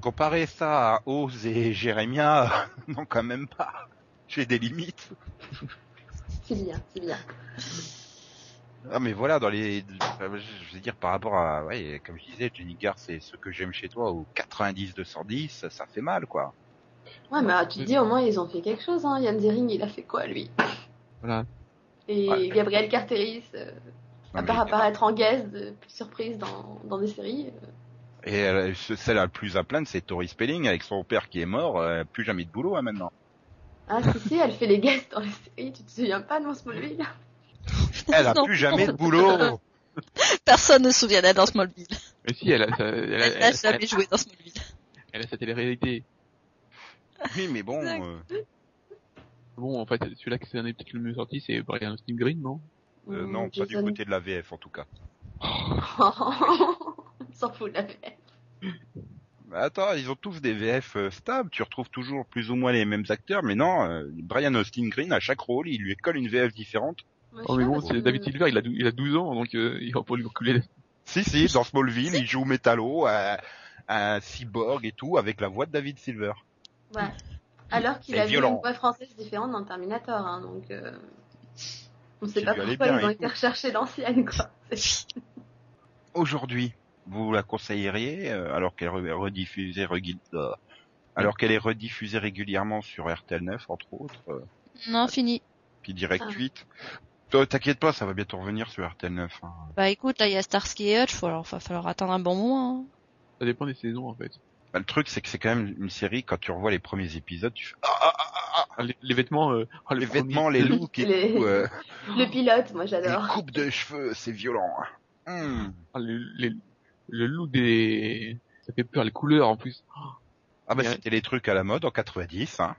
Speaker 1: comparer ça à Oz et Jeremiah, non quand même pas. J'ai des limites.
Speaker 4: C'est bien, c'est bien.
Speaker 1: Ah mais voilà dans les je veux dire par rapport à ouais comme je disais Jenny Garth c'est ce que j'aime chez toi au 90 210 ça, ça fait mal quoi.
Speaker 4: Ouais, mais ah, tu te dis, au moins, ils ont fait quelque chose, hein. Yann Zering, il a fait quoi, lui?
Speaker 3: Voilà.
Speaker 4: Et
Speaker 1: Ouais.
Speaker 4: Gabriel Carteris, euh, à part apparaître en guest de surprise dans, dans des séries. euh,
Speaker 1: Et euh, ce- celle la plus à plaindre c'est Tori Spelling avec son père qui est mort euh, plus jamais de boulot hein, maintenant.
Speaker 4: Ah, si, si, elle fait les guests dans les séries, tu te souviens pas dans Smallville?
Speaker 1: Elle a
Speaker 2: Non.
Speaker 1: plus jamais de boulot.
Speaker 2: Personne ne se souvient d'elle dans Smallville.
Speaker 3: Mais si, elle a, elle, a-
Speaker 2: Elle
Speaker 3: elle,
Speaker 2: n'a
Speaker 3: a-
Speaker 2: jamais joué dans Smallville.
Speaker 3: elle a sa télé-réalité.
Speaker 1: Oui mais bon euh,
Speaker 3: Bon, en fait, celui-là qui s'en est peut-être le mieux sorti, c'est Brian Austin Green, non?
Speaker 1: Euh,
Speaker 4: Ou
Speaker 1: non pas du côté de la VF en tout cas.
Speaker 4: On s'en fout de la VF.
Speaker 1: Bah, Attends, ils ont tous des VF euh, stables, tu retrouves toujours plus ou moins les mêmes acteurs, mais non, euh, Brian Austin Green, à chaque rôle, il lui colle une VF différente.
Speaker 4: Je
Speaker 3: Oh, mais bon, c'est David Silver, il a, dou- il a 12 ans, donc euh, il va pas lui reculer.
Speaker 1: Si, si, dans Smallville, il joue Metallo, un, un cyborg et tout, avec la voix de David Silver.
Speaker 4: Ouais. Alors qu'il a vu
Speaker 1: violent.
Speaker 4: une voix française différente dans Terminator, hein, donc euh... on sait pas pourquoi
Speaker 1: bien,
Speaker 4: ils ont
Speaker 1: écoute.
Speaker 4: été rechercher l'ancienne, quoi.
Speaker 1: Aujourd'hui, vous la conseilleriez, euh, alors qu'elle est rediffusée, régul- euh, alors qu'elle est rediffusée régulièrement sur RTL 9, entre autres, euh,
Speaker 2: Non, fini.
Speaker 1: puis Direct
Speaker 4: Ah.
Speaker 1: 8. Toi, T'inquiète pas, ça va bientôt revenir sur RTL 9. hein.
Speaker 2: Bah écoute, là il y a Starsky et Hutch, faut alors, va falloir attendre un bon moment. hein.
Speaker 3: Ça dépend des saisons, en fait.
Speaker 1: Bah, le truc, c'est que c'est quand même une série, quand tu revois les premiers épisodes, tu fais, ah, ah, ah, ah,
Speaker 3: Ah, les, les vêtements, euh, oh, le
Speaker 1: les vêtements, les looks et
Speaker 4: Les-
Speaker 1: tout, euh,
Speaker 4: Le pilote, moi
Speaker 1: les
Speaker 4: j'adore.
Speaker 1: coupes de cheveux, c'est violent. hein. Hmm.
Speaker 3: ah, le, les- le look des... Ça fait peur, les couleurs, en plus.
Speaker 1: Ah bah c'était les trucs à la mode en 90. Hein.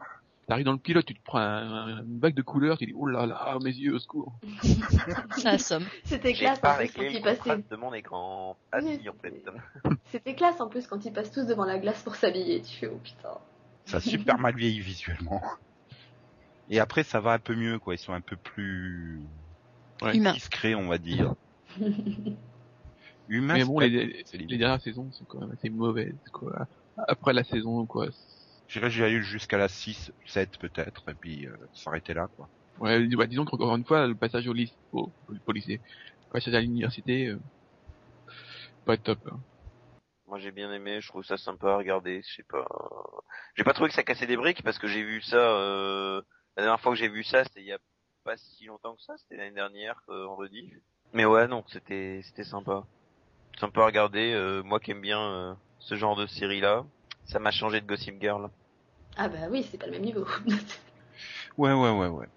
Speaker 3: T'arrives dans le pilote, tu te prends un, une bague de couleurs, tu dis, oh là là, mes yeux, au secours.
Speaker 2: Ça somme.
Speaker 4: C'était classe en plus quand ils passaient.
Speaker 5: de mon écran. Ah
Speaker 4: Oui,
Speaker 5: si, en fait.
Speaker 4: C'était classe en plus quand ils passent tous devant la glace pour s'habiller. Tu fais oh putain.
Speaker 1: Ça a super mal vieilli visuellement. Et après ça va un peu mieux quoi, ils sont un peu plus
Speaker 3: Ouais.
Speaker 1: Discrets on va dire. Humains.
Speaker 3: Mais
Speaker 1: c'est
Speaker 3: bon, les, les
Speaker 1: limite.
Speaker 3: dernières saisons sont quand même assez mauvaises, quoi. Après la saison, quoi.
Speaker 1: J'irais j'ai eu jusqu'à la 6, 7 peut-être, et puis euh, s'arrêter là quoi.
Speaker 3: Ouais, bah, disons qu'encore une fois, le passage au lycée, au, au lycée, le passage à l'université, euh, pas top. hein.
Speaker 5: Moi j'ai bien aimé, je trouve ça sympa à regarder, je sais pas. J'ai pas trouvé que ça cassait des briques parce que j'ai vu ça euh... la dernière fois que j'ai vu ça, c'était il y a pas si longtemps que ça, c'était l'année dernière euh, en rediff. Mais ouais, non, c'était c'était sympa. Sympa à regarder, euh, moi qui aime bien euh, ce genre de série là, ça m'a changé de Gossip Girl.
Speaker 4: Ah bah oui, c'est pas le même niveau.
Speaker 1: Ouais ouais ouais ouais.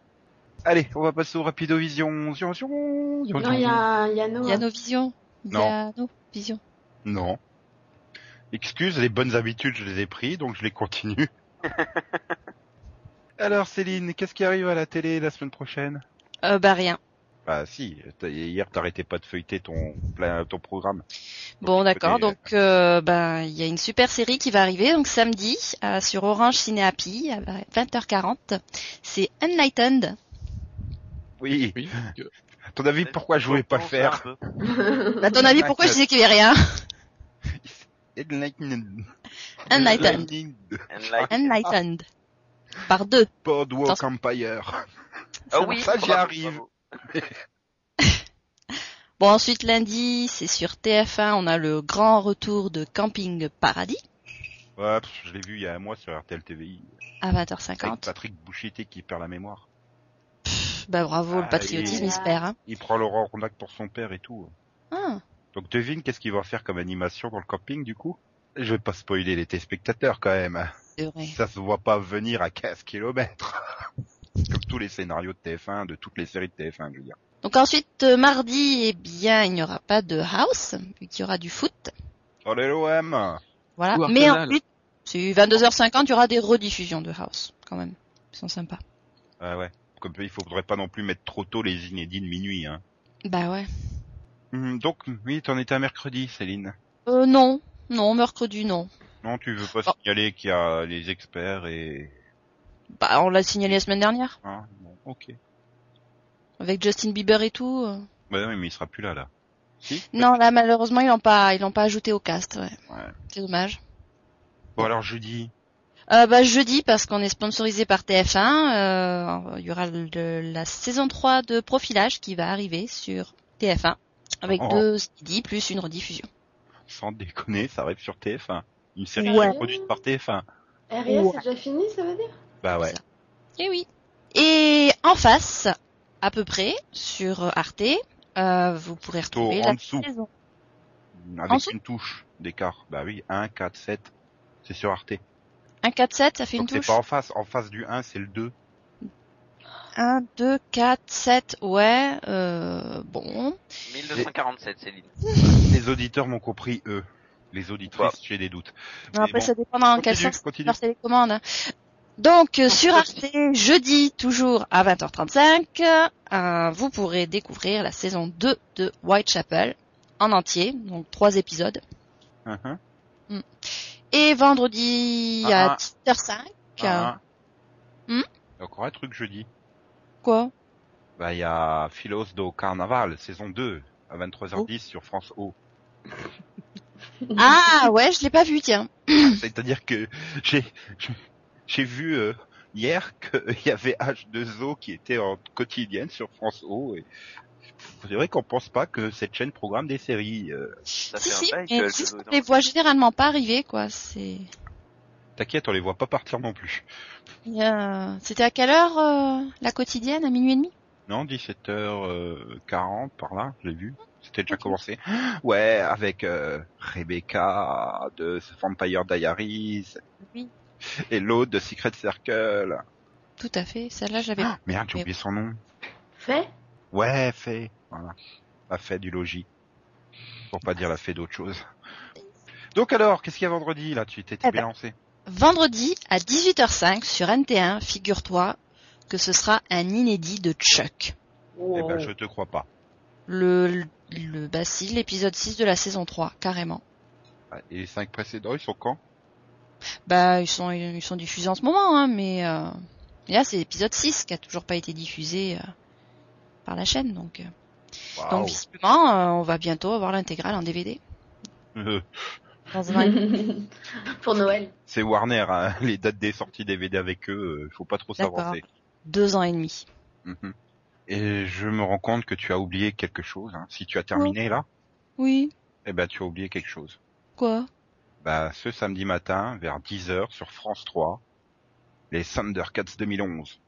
Speaker 1: Allez, on va passer au Rapidovision. Zion, zion, zion,
Speaker 4: non, il y a, il y a Noah.
Speaker 2: Il y a nos visions. Il y
Speaker 1: Non.
Speaker 2: a nos visions.
Speaker 1: Non. Excuse, les bonnes habitudes, je les ai pris, donc je les continue. Alors Céline, qu'est-ce qui arrive à la télé la semaine prochaine?
Speaker 2: Euh, bah rien.
Speaker 1: Bah si, t'as- hier t'arrêtais pas de feuilleter ton plein ton programme.
Speaker 2: Bon,
Speaker 1: Donc,
Speaker 2: d'accord. Donc, euh, ben, il y a une super série qui va arriver donc samedi euh, sur Orange Ciné Happy à 20h40. C'est Enlightened.
Speaker 1: Oui. Ton avis, pourquoi je voulais pas le faire.
Speaker 2: À ton avis, pourquoi je disais qu'il y avait rien?
Speaker 1: Enlightened.
Speaker 2: Enlightened.
Speaker 5: Enlight-
Speaker 2: Enlightened. Par deux.
Speaker 1: Boardwalk. Empire.
Speaker 5: Ah oui,
Speaker 1: ça, j'y arrive.
Speaker 5: bravo.
Speaker 2: Bon, ensuite lundi, c'est sur TF1, on a le grand retour de Camping Paradis
Speaker 1: Ouais, pff, je l'ai vu il y a un mois sur RTL TVI.
Speaker 2: à
Speaker 1: Avec
Speaker 2: 20h50.
Speaker 1: Patrick Bouchité qui perd la mémoire.
Speaker 2: Bah bravo,
Speaker 1: Ah,
Speaker 2: le patriotisme,
Speaker 4: il-
Speaker 2: il se perd. Hein.
Speaker 1: Il prend Laurent Rondac pour son père et tout.
Speaker 2: Ah,
Speaker 1: Donc devine qu'est-ce qu'il va faire comme animation dans le camping du coup? Je vais pas spoiler les téléspectateurs quand même.
Speaker 2: vrai.
Speaker 1: Ça se voit pas venir à 15 kilomètres. Tous les scénarios de TF1, de toutes les séries de TF1, je veux dire.
Speaker 2: Donc ensuite, euh, mardi, eh bien, il n'y aura pas de house, vu qu'il y aura du foot.
Speaker 1: Oh l'OM
Speaker 2: Voilà.
Speaker 3: Ou
Speaker 2: Mais ensuite, c'est 22h50, il y aura des rediffusions de house, quand même. Ils sont sympas.
Speaker 1: Ah ouais. Comme il faudrait pas non plus mettre trop tôt les inédits de minuit. Hein.
Speaker 2: Bah ouais.
Speaker 1: Hum, Donc oui, t'en étais à mercredi, Céline.
Speaker 2: Euh, non. Non, mercredi, non.
Speaker 1: Non, tu veux pas
Speaker 2: Oh.
Speaker 1: signaler qu'il y a les experts et...
Speaker 2: Bah, on l'a signalé la semaine dernière.
Speaker 1: Hein bon, ok.
Speaker 2: Avec Justin Bieber et tout. euh.
Speaker 1: Bah oui, mais il sera plus là, là. Si
Speaker 2: Non, là, malheureusement, ils l'ont pas, ils l'ont pas ajouté au cast, ouais.
Speaker 1: Ouais.
Speaker 2: C'est dommage.
Speaker 1: Bon alors jeudi,
Speaker 2: Euh, bah, jeudi, parce qu'on est sponsorisé par TF1, euh, il y aura le- la saison 3 de Profilage qui va arriver sur TF1, avec
Speaker 1: Oh.
Speaker 2: deux CD plus une rediffusion.
Speaker 1: sans déconner, ça arrive sur TF1. Une série
Speaker 2: Ouais.
Speaker 1: produite par TF1.
Speaker 4: RIS,
Speaker 2: Ouais.
Speaker 4: c'est déjà fini, ça veut dire?
Speaker 1: Bah ouais.
Speaker 2: Et oui. Et en face, à peu près, sur Arte, euh, vous pourrez retrouver
Speaker 1: en
Speaker 2: la
Speaker 1: dessous.
Speaker 2: saison.
Speaker 1: Avec
Speaker 2: En dessous
Speaker 1: une touche d'écart. Bah oui, 1, 4, 7. C'est sur Arte.
Speaker 2: 1, 4, 7, ça fait une
Speaker 1: Donc c'est
Speaker 2: touche.
Speaker 1: pas en face. En face du 1, c'est le 2.
Speaker 2: 1, 2, 4, 7, ouais, euh, bon.
Speaker 5: 1247, Céline.
Speaker 1: Les auditeurs m'ont compris, eux. Les auditrices, j'ai des doutes. Mais
Speaker 2: Après,
Speaker 1: bon,
Speaker 2: ça dépend dans quel sens
Speaker 1: continue.
Speaker 2: leur télécommande. Donc, euh, sur Arte, jeudi, toujours à 20h35, euh, vous pourrez découvrir la saison 2 de Whitechapel en entier, donc trois épisodes.
Speaker 1: Hein,
Speaker 2: Et vendredi
Speaker 1: Ah,
Speaker 2: à 10h05,
Speaker 1: Ah,
Speaker 2: Hmm?
Speaker 1: Il y a encore un truc jeudi.
Speaker 2: quoi?
Speaker 1: Bah il y a Philos do Carnaval, saison 2, à 23h10 sur France O.
Speaker 2: Ah ouais, je l'ai pas vu, tiens.
Speaker 1: C'est-à-dire que j'ai j'ai vu euh, hier qu'il y avait H2O qui était en quotidienne sur France O et c'est vrai qu'on pense pas que cette chaîne programme des séries. euh.
Speaker 5: Ça
Speaker 2: si,
Speaker 5: fait
Speaker 2: si,
Speaker 5: un
Speaker 2: mais
Speaker 5: que
Speaker 2: juste on les voit généralement pas arriver, quoi. C'est.
Speaker 1: T'inquiète, on les voit pas partir non plus.
Speaker 2: C'était à quelle heure euh, la quotidienne À minuit et demi?
Speaker 1: Non, 17h40 par là, j'ai vu. C'était déjà commencé. Ouais, avec euh, Rebecca de Vampire Diaries
Speaker 2: Oui.
Speaker 1: et l'autre de Secret Circle.
Speaker 2: Tout à fait. Celle-là, je l'avais.
Speaker 1: Ah, merde, j'ai oublié son nom.
Speaker 4: Fait
Speaker 1: Ouais, fait. Voilà. La fait du logis. Pour pas dire la fait d'autre chose. Donc alors, qu'est-ce qu'il y a vendredi là? Tu t'étais
Speaker 2: Eh ben,
Speaker 1: bien lancé
Speaker 2: Vendredi à 18h05 sur NT1, figure-toi que ce sera un inédit de Chuck.
Speaker 1: Eh ben, je te crois pas.
Speaker 2: Le, le, le bah si, l'épisode 6 de la saison 3, carrément.
Speaker 1: Ouais, Et les cinq précédents, ils sont quand?
Speaker 2: Bah, ils sont, ils sont diffusés en ce moment, hein, mais euh, là, c'est l'épisode 6 qui a toujours pas été diffusé euh, par la chaîne, donc, euh, donc visiblement, euh, on va bientôt avoir l'intégrale en DVD.
Speaker 4: Pour Noël.
Speaker 1: C'est Warner, hein. les dates des sorties DVD avec eux, euh, faut pas trop
Speaker 2: D'accord.
Speaker 1: s'avancer.
Speaker 2: deux ans et demi.
Speaker 1: Mhm. Et je me rends compte que tu as oublié quelque chose. hein. Si tu as terminé là,
Speaker 2: Oui.
Speaker 1: eh ben tu as oublié quelque chose.
Speaker 2: Quoi?
Speaker 1: Bah ce samedi matin, vers 10h sur France 3, les Thundercats 2011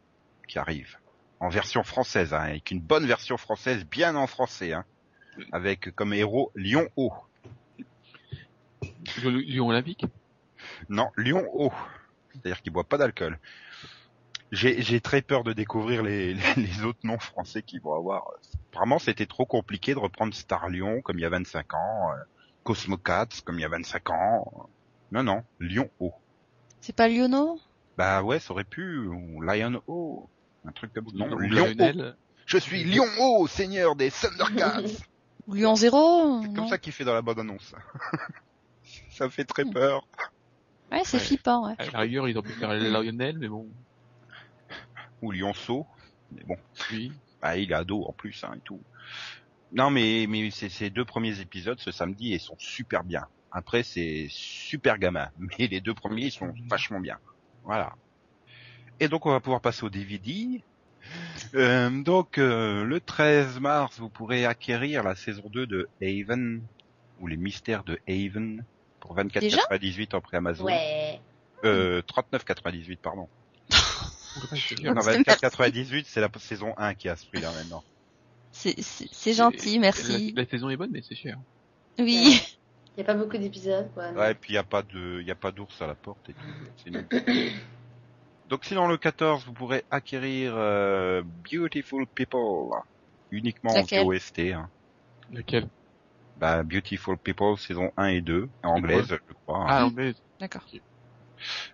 Speaker 1: qui arrivent. En version française, hein, avec une bonne version française, bien en français, hein, avec comme héros Lion O.
Speaker 3: Lyon Olympique?
Speaker 1: Non, Lion O. C'est-à-dire qu'il boit pas d'alcool. J'ai très peur de découvrir les, les, les autres noms français qu'ils vont avoir. Vraiment, c'était trop compliqué de reprendre Star Lion comme il y a 25 ans, euh, Cosmo Cats comme il y a 25 ans. Non, non, Lion O.
Speaker 2: C'est pas Liono
Speaker 1: Bah ouais, ça aurait pu, ou Lion O. Un truc comme non, Lion O.
Speaker 3: Lionel
Speaker 1: Je suis Lion O, seigneur des Thundercats.
Speaker 2: Ou Lion Zéro
Speaker 1: C'est comme ça qu'il fait dans la bande annonce. ça fait très peur.
Speaker 2: Ouais, c'est
Speaker 3: Ouais.
Speaker 2: flippant, ouais.
Speaker 3: À la rigueur, ils ont pu faire Lionel, mais bon,
Speaker 1: Ou Lionceau. Mais bon.
Speaker 3: oui.
Speaker 1: Ah, il est ado en plus, hein, et tout. Non, mais mais ces, ces deux premiers épisodes ce samedi, ils sont super bien. Après, c'est super gamin, mais les deux premiers ils sont vachement bien. Voilà. Et donc, on va pouvoir passer au DVD. Euh, donc, euh, le 13 mars, vous pourrez acquérir la saison 2 de Haven, ou les mystères de Haven, pour 24,98 en pré-Amazon.
Speaker 4: Ouais.
Speaker 1: Euh, 39,98 pardon. Non, 24,98 c'est la saison 1 qui a ce prix là maintenant.
Speaker 2: C'est- gentil, merci.
Speaker 3: La, la saison est bonne, mais c'est cher.
Speaker 2: Oui.
Speaker 4: Il n'y a pas beaucoup d'épisodes.
Speaker 1: Ouais, et puis il y a pas de, y a pas d'ours à la porte et tout. Donc sinon le 14, vous pourrez acquérir euh, Beautiful People uniquement en
Speaker 2: Laquelle
Speaker 1: OST. Hein.
Speaker 3: Laquelle?
Speaker 1: Bah, Beautiful People saison 1 et 2 en anglaise, je crois. hein.
Speaker 3: Ah, anglaise.
Speaker 2: D'accord.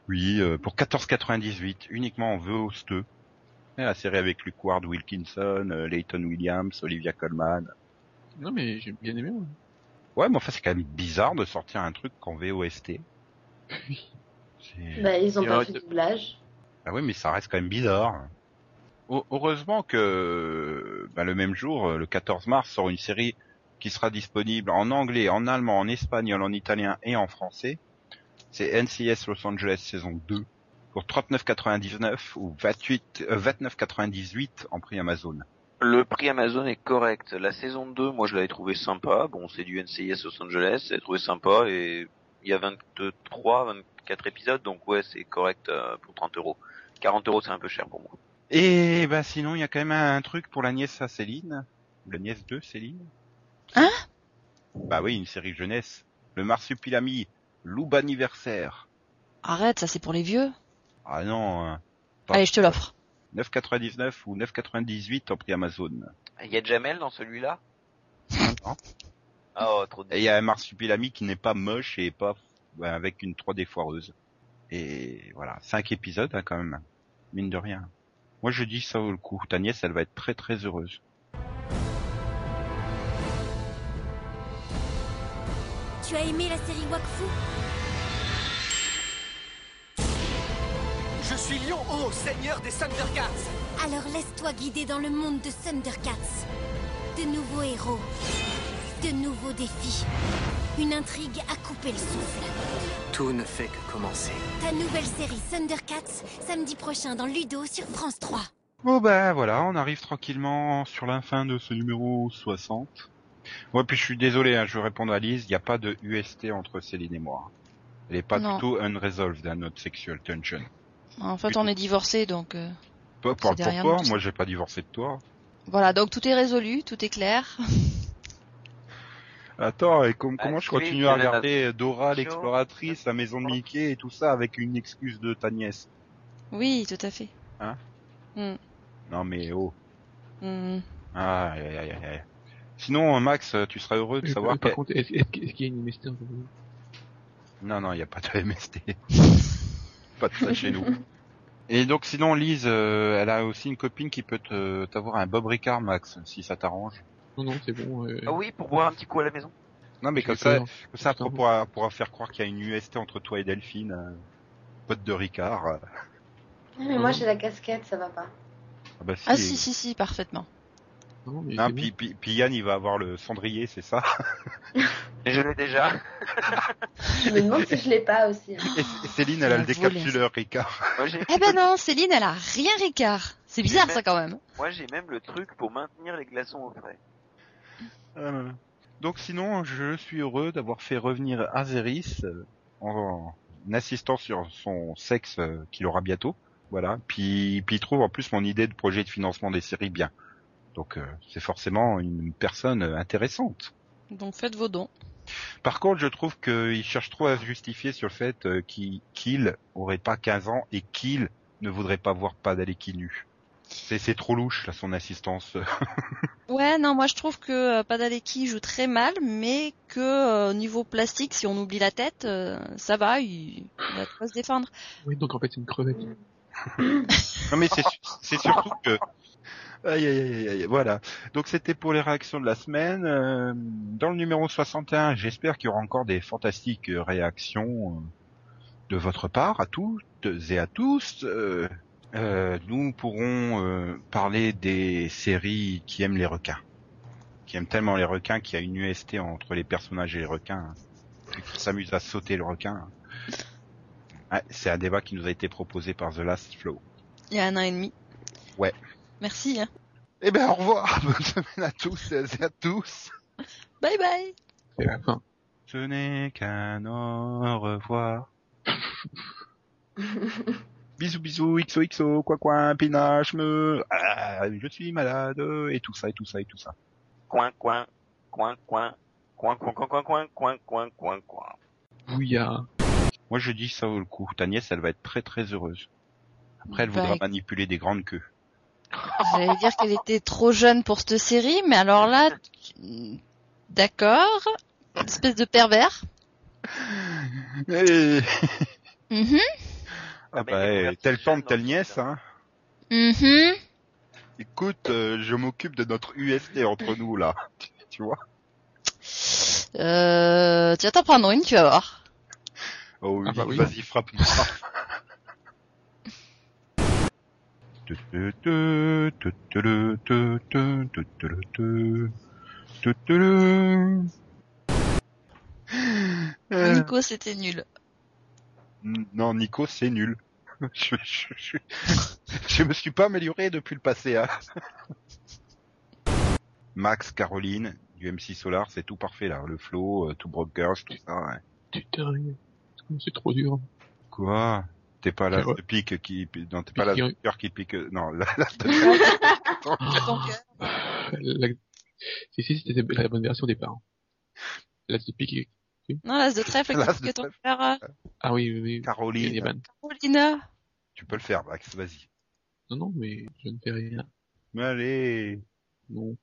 Speaker 1: Oui, euh, pour 14,98 uniquement en VOST. La série avec Luke Ward Wilkinson, euh, Leighton Williams, Olivia Colman.
Speaker 3: Non, mais j'ai bien aimé. moi.
Speaker 1: Ouais, mais enfin c'est quand même bizarre de sortir un truc en VOST.
Speaker 4: Bah, ils ont pas fait de doublage.
Speaker 1: Ah oui, mais ça reste quand même bizarre. Heu- Heureusement que bah, le même jour, euh, le 14 mars, sort une série qui sera disponible en anglais, en allemand, en espagnol, en italien et en français. C'est NCS Los Angeles saison 2 pour 39,99 ou 28, euh, 29,98 en prix Amazon.
Speaker 5: Le prix Amazon est correct. La saison 2, moi je l'avais trouvé sympa. Bon, c'est du NCIS Los Angeles, j'ai trouvé sympa et il y a 23, 24 épisodes, donc ouais, c'est correct euh, pour 30 euros. 40 euros, c'est un peu cher pour moi.
Speaker 1: Et bah sinon, il y a quand même un truc pour la nièce à Céline, la nièce de Céline.
Speaker 2: Hein?
Speaker 1: Bah oui, une série jeunesse. Le Marsupilami, Loup anniversaire.
Speaker 2: Arrête, ça c'est pour les vieux.
Speaker 1: Ah non, hein.
Speaker 2: Allez, je te l'offre.
Speaker 1: 9,99 ou 9,98 en prix Amazon.
Speaker 5: Il y a Jamel dans celui-là?
Speaker 1: Non.
Speaker 5: Oh, trop de...
Speaker 1: Et il y a un Marsupilami qui n'est pas moche et pas ouais, avec une 3D foireuse. Et voilà, 5 épisodes hein, quand même, mine de rien. Moi je dis ça vaut le coup. Ta nièce, elle va être très très heureuse.
Speaker 8: Tu as aimé la série Wakfu?
Speaker 9: Je suis Lion Ho, seigneur des Thundercats.
Speaker 8: Alors laisse-toi guider dans le monde de Thundercats. De nouveaux héros, de nouveaux défis, une intrigue à couper le souffle.
Speaker 9: Tout ne fait que commencer.
Speaker 8: Ta nouvelle série Thundercats, samedi prochain dans Ludo sur France 3.
Speaker 1: Bon ben voilà, on arrive tranquillement sur la fin de ce numéro 60. Ouais, puis je suis désolé, hein, je vais répondre à Lise, il n'y a pas de UST entre Céline et moi. Elle est pas
Speaker 2: Non.
Speaker 1: du tout unresolved, hein, notre sexual tension.
Speaker 2: En fait, on est divorcés, donc euh,
Speaker 1: Toi, parle pour toi, moi j'ai pas divorcé de toi.
Speaker 2: voilà. Donc tout est résolu, tout est clair.
Speaker 1: Attends, et com- comment je continue à regarder Dora l'exploratrice, la maison de Mickey et tout ça avec une excuse de ta nièce
Speaker 2: Oui, tout à fait.
Speaker 1: Non mais oh.
Speaker 2: Hmm.
Speaker 1: Ah, aïe, aïe. Sinon, Max, tu seras heureux de
Speaker 3: Euh,
Speaker 1: savoir
Speaker 3: Par
Speaker 1: que...
Speaker 3: contre, est-ce qu'il y a une vous?
Speaker 1: Non, non, il n'y a pas de MST. pas de ça chez nous. Et donc sinon, Lise, euh, elle a aussi une copine qui peut te- t'avoir un Bob Ricard, Max, si ça t'arrange.
Speaker 3: Non, non, c'est bon. Euh,
Speaker 5: Ah oui, pour boire un petit coup à la maison.
Speaker 1: Non, mais comme ça, comme ça, pourra, pourra faire croire qu'il y a une UST entre toi et Delphine, euh, pote de Ricard. euh.
Speaker 4: Ah, mais moi j'ai la casquette, ça va pas.
Speaker 1: Ah, bah, si,
Speaker 2: Ah si, si, si, parfaitement.
Speaker 3: Non, mais
Speaker 1: Non,
Speaker 3: c'est
Speaker 1: puis,
Speaker 3: bon.
Speaker 1: puis, puis Yann, il va avoir le cendrier, c'est ça
Speaker 5: Et je l'ai déjà.
Speaker 4: Je me demande si je l'ai pas aussi. hein.
Speaker 1: et, Céline, elle a le
Speaker 2: Il a volé,
Speaker 1: décapsuleur Ricard.
Speaker 5: Moi
Speaker 2: Eh ben non, Céline, elle a rien Ricard. C'est bizarre ça quand même.
Speaker 5: moi j'ai même le truc pour maintenir les glaçons au frais.
Speaker 1: Euh, Donc sinon, je suis heureux d'avoir fait revenir Azeris euh, en, en insistant sur son sexe euh, qu'il aura bientôt. Voilà. Puis, puis il trouve en plus mon idée de projet de financement des séries bien. Donc euh, c'est forcément une personne euh, intéressante.
Speaker 2: Donc faites vos dons.
Speaker 1: Par contre, je trouve qu'il cherche trop à se justifier sur le fait euh, qu'il qu'il aurait pas 15 ans et qu'il ne voudrait pas voir pas d'Aleki nu. C'est trop louche là son assistance.
Speaker 2: Ouais, non, moi je trouve que euh, Padalecki joue très mal, mais que euh, au niveau plastique, si on oublie la tête, euh, ça va, il, il va quoi se défendre.
Speaker 3: Oui, donc en fait, c'est une crevette.
Speaker 1: Non mais c'est surtout que aïe, aïe, aïe, aïe, voilà. Donc c'était pour les réactions de la semaine. Euh, dans le numéro 61, j'espère qu'il y aura encore des fantastiques euh, réactions euh, de votre part à toutes et à tous. Euh, euh, nous pourrons euh, parler des séries qui aiment les requins, qui aiment tellement les requins qu'il y a une UST entre les personnages et les requins. On s'amuse à sauter le requin. Ouais, c'est un débat qui nous a été proposé par The Last Flow.
Speaker 2: Il y a un an et demi.
Speaker 1: Ouais.
Speaker 2: Merci. Hein.
Speaker 1: Eh ben au revoir, bonne semaine à tous et à tous.
Speaker 2: Bye bye.
Speaker 3: C'est la fin.
Speaker 1: Ce n'est qu'un au revoir. bisous bisous, XOXO, quoi quoi, pinache, me, ah, je suis malade, et tout ça, et tout ça, et tout ça.
Speaker 5: Coin, coin, coin, coin, coin, coin, coin, coin, coin, coin, coin, coin, coin.
Speaker 3: Bouillard.
Speaker 1: Moi je dis ça vaut le coup, ta nièce elle va être très très heureuse. Après elle
Speaker 2: Bah,
Speaker 1: voudra manipuler des grandes queues.
Speaker 2: J'allais dire qu'elle était trop jeune pour cette série, mais alors là, tu- d'accord, espèce de pervers.
Speaker 1: Eh,
Speaker 2: Mhm,
Speaker 1: ah bah, eh, telle tante, telle
Speaker 5: dans
Speaker 1: nièce,
Speaker 5: ce
Speaker 1: hein.
Speaker 2: mhm.
Speaker 1: Écoute, euh, je m'occupe de notre UST entre nous là, tu vois?
Speaker 2: Euh, tu vas t'en prendre une, tu vas voir.
Speaker 1: Oh oui,
Speaker 3: Ah bah oui.
Speaker 1: vas-y, frappe-moi. Euh,
Speaker 2: Nico, c'était nul.
Speaker 1: Non, Nico, c'est nul. Je, je, je, je me suis pas amélioré depuis le passé. Hein. Max, Caroline, du MC Solar, c'est tout parfait là. Le flow, euh, tout Brokers, tout ça. ouais.
Speaker 3: Putain, c'est trop dur.
Speaker 1: Quoi? T'es pas là
Speaker 3: Ouais.
Speaker 1: de pique qui... Non, t'es pas là
Speaker 3: Pique
Speaker 1: de
Speaker 3: qui-
Speaker 1: cœur qui pique... Non, là, là, de-
Speaker 2: Ton cœur.
Speaker 3: La... Si, si, c'était la bonne version au départ. Là, c'est piqué.
Speaker 2: Non, l'as de trèfle,
Speaker 1: L'as
Speaker 2: qu'est-ce
Speaker 1: de
Speaker 2: que ton frère a
Speaker 3: Ah oui, oui, oui.
Speaker 1: Caroline, tu peux le faire, Max, vas-y.
Speaker 3: Non, non, mais je ne fais rien.
Speaker 1: Mais allez
Speaker 3: Non.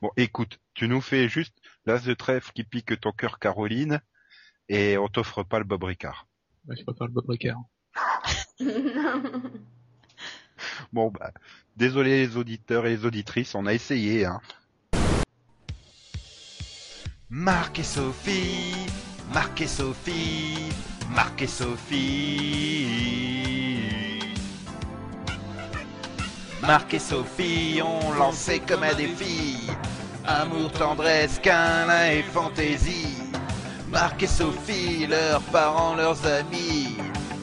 Speaker 1: Bon, écoute, tu nous fais juste l'as de trèfle qui pique ton cœur, Caroline, et on t'offre pas le Bob Ricard.
Speaker 3: Bah, je préfère le Bob Ricard.
Speaker 1: Bon, bah, désolé les auditeurs et les auditrices, on a essayé, hein. Marc et Sophie, Marc et Sophie, Marc et Sophie. Marc et Sophie ont lancé comme un défi. Amour, tendresse, câlin et fantaisie. Marc et Sophie, leurs parents, leurs amis,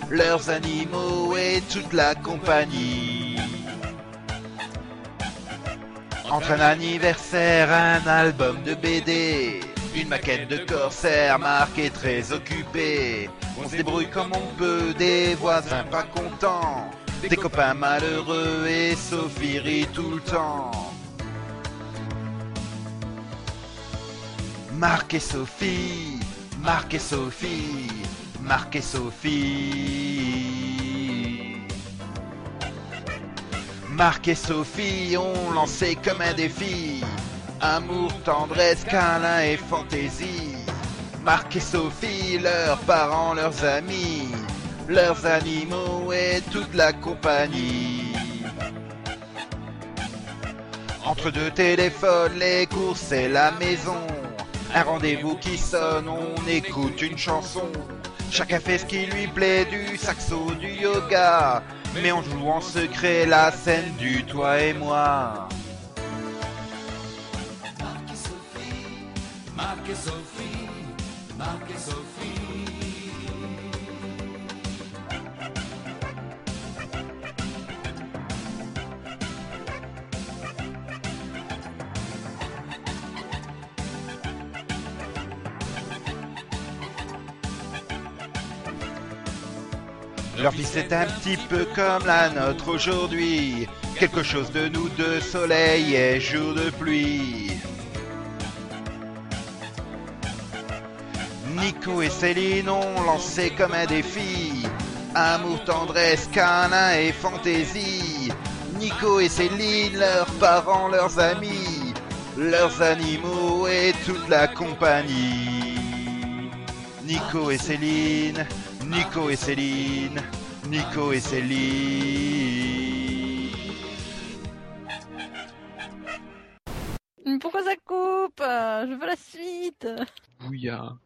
Speaker 1: leurs animaux et toute la compagnie. Entre un anniversaire, un album de BD, une maquette de corsaire, Marc est très occupé. On se débrouille comme on peut, des voisins pas contents, des copains malheureux et Sophie rit tout le temps. Marc et Sophie, Marc et Sophie, Marc et Sophie. Marc et Sophie ont lancé comme un défi. Amour, tendresse, câlin et fantaisie. Marc et Sophie, leurs parents, leurs amis, leurs animaux et toute la compagnie. Entre deux téléphones, les courses et la maison. Un rendez-vous qui sonne, on écoute une chanson. Chacun fait ce qui lui plaît, du saxo, du yoga. Mais on joue en secret la scène du toi et moi. Leur vie c'est un petit peu comme la nôtre aujourd'hui. Quelque chose de nous deux, soleil et jour de pluie. Nico et Céline ont lancé comme un défi. Amour, tendresse, câlin et fantaisie. Nico et Céline, leurs parents, leurs amis, leurs animaux et toute la compagnie. Nico et Céline, Nico et Céline, Nico et Céline.
Speaker 2: Mais pourquoi ça coupe? Je veux la suite.
Speaker 3: Bouillard.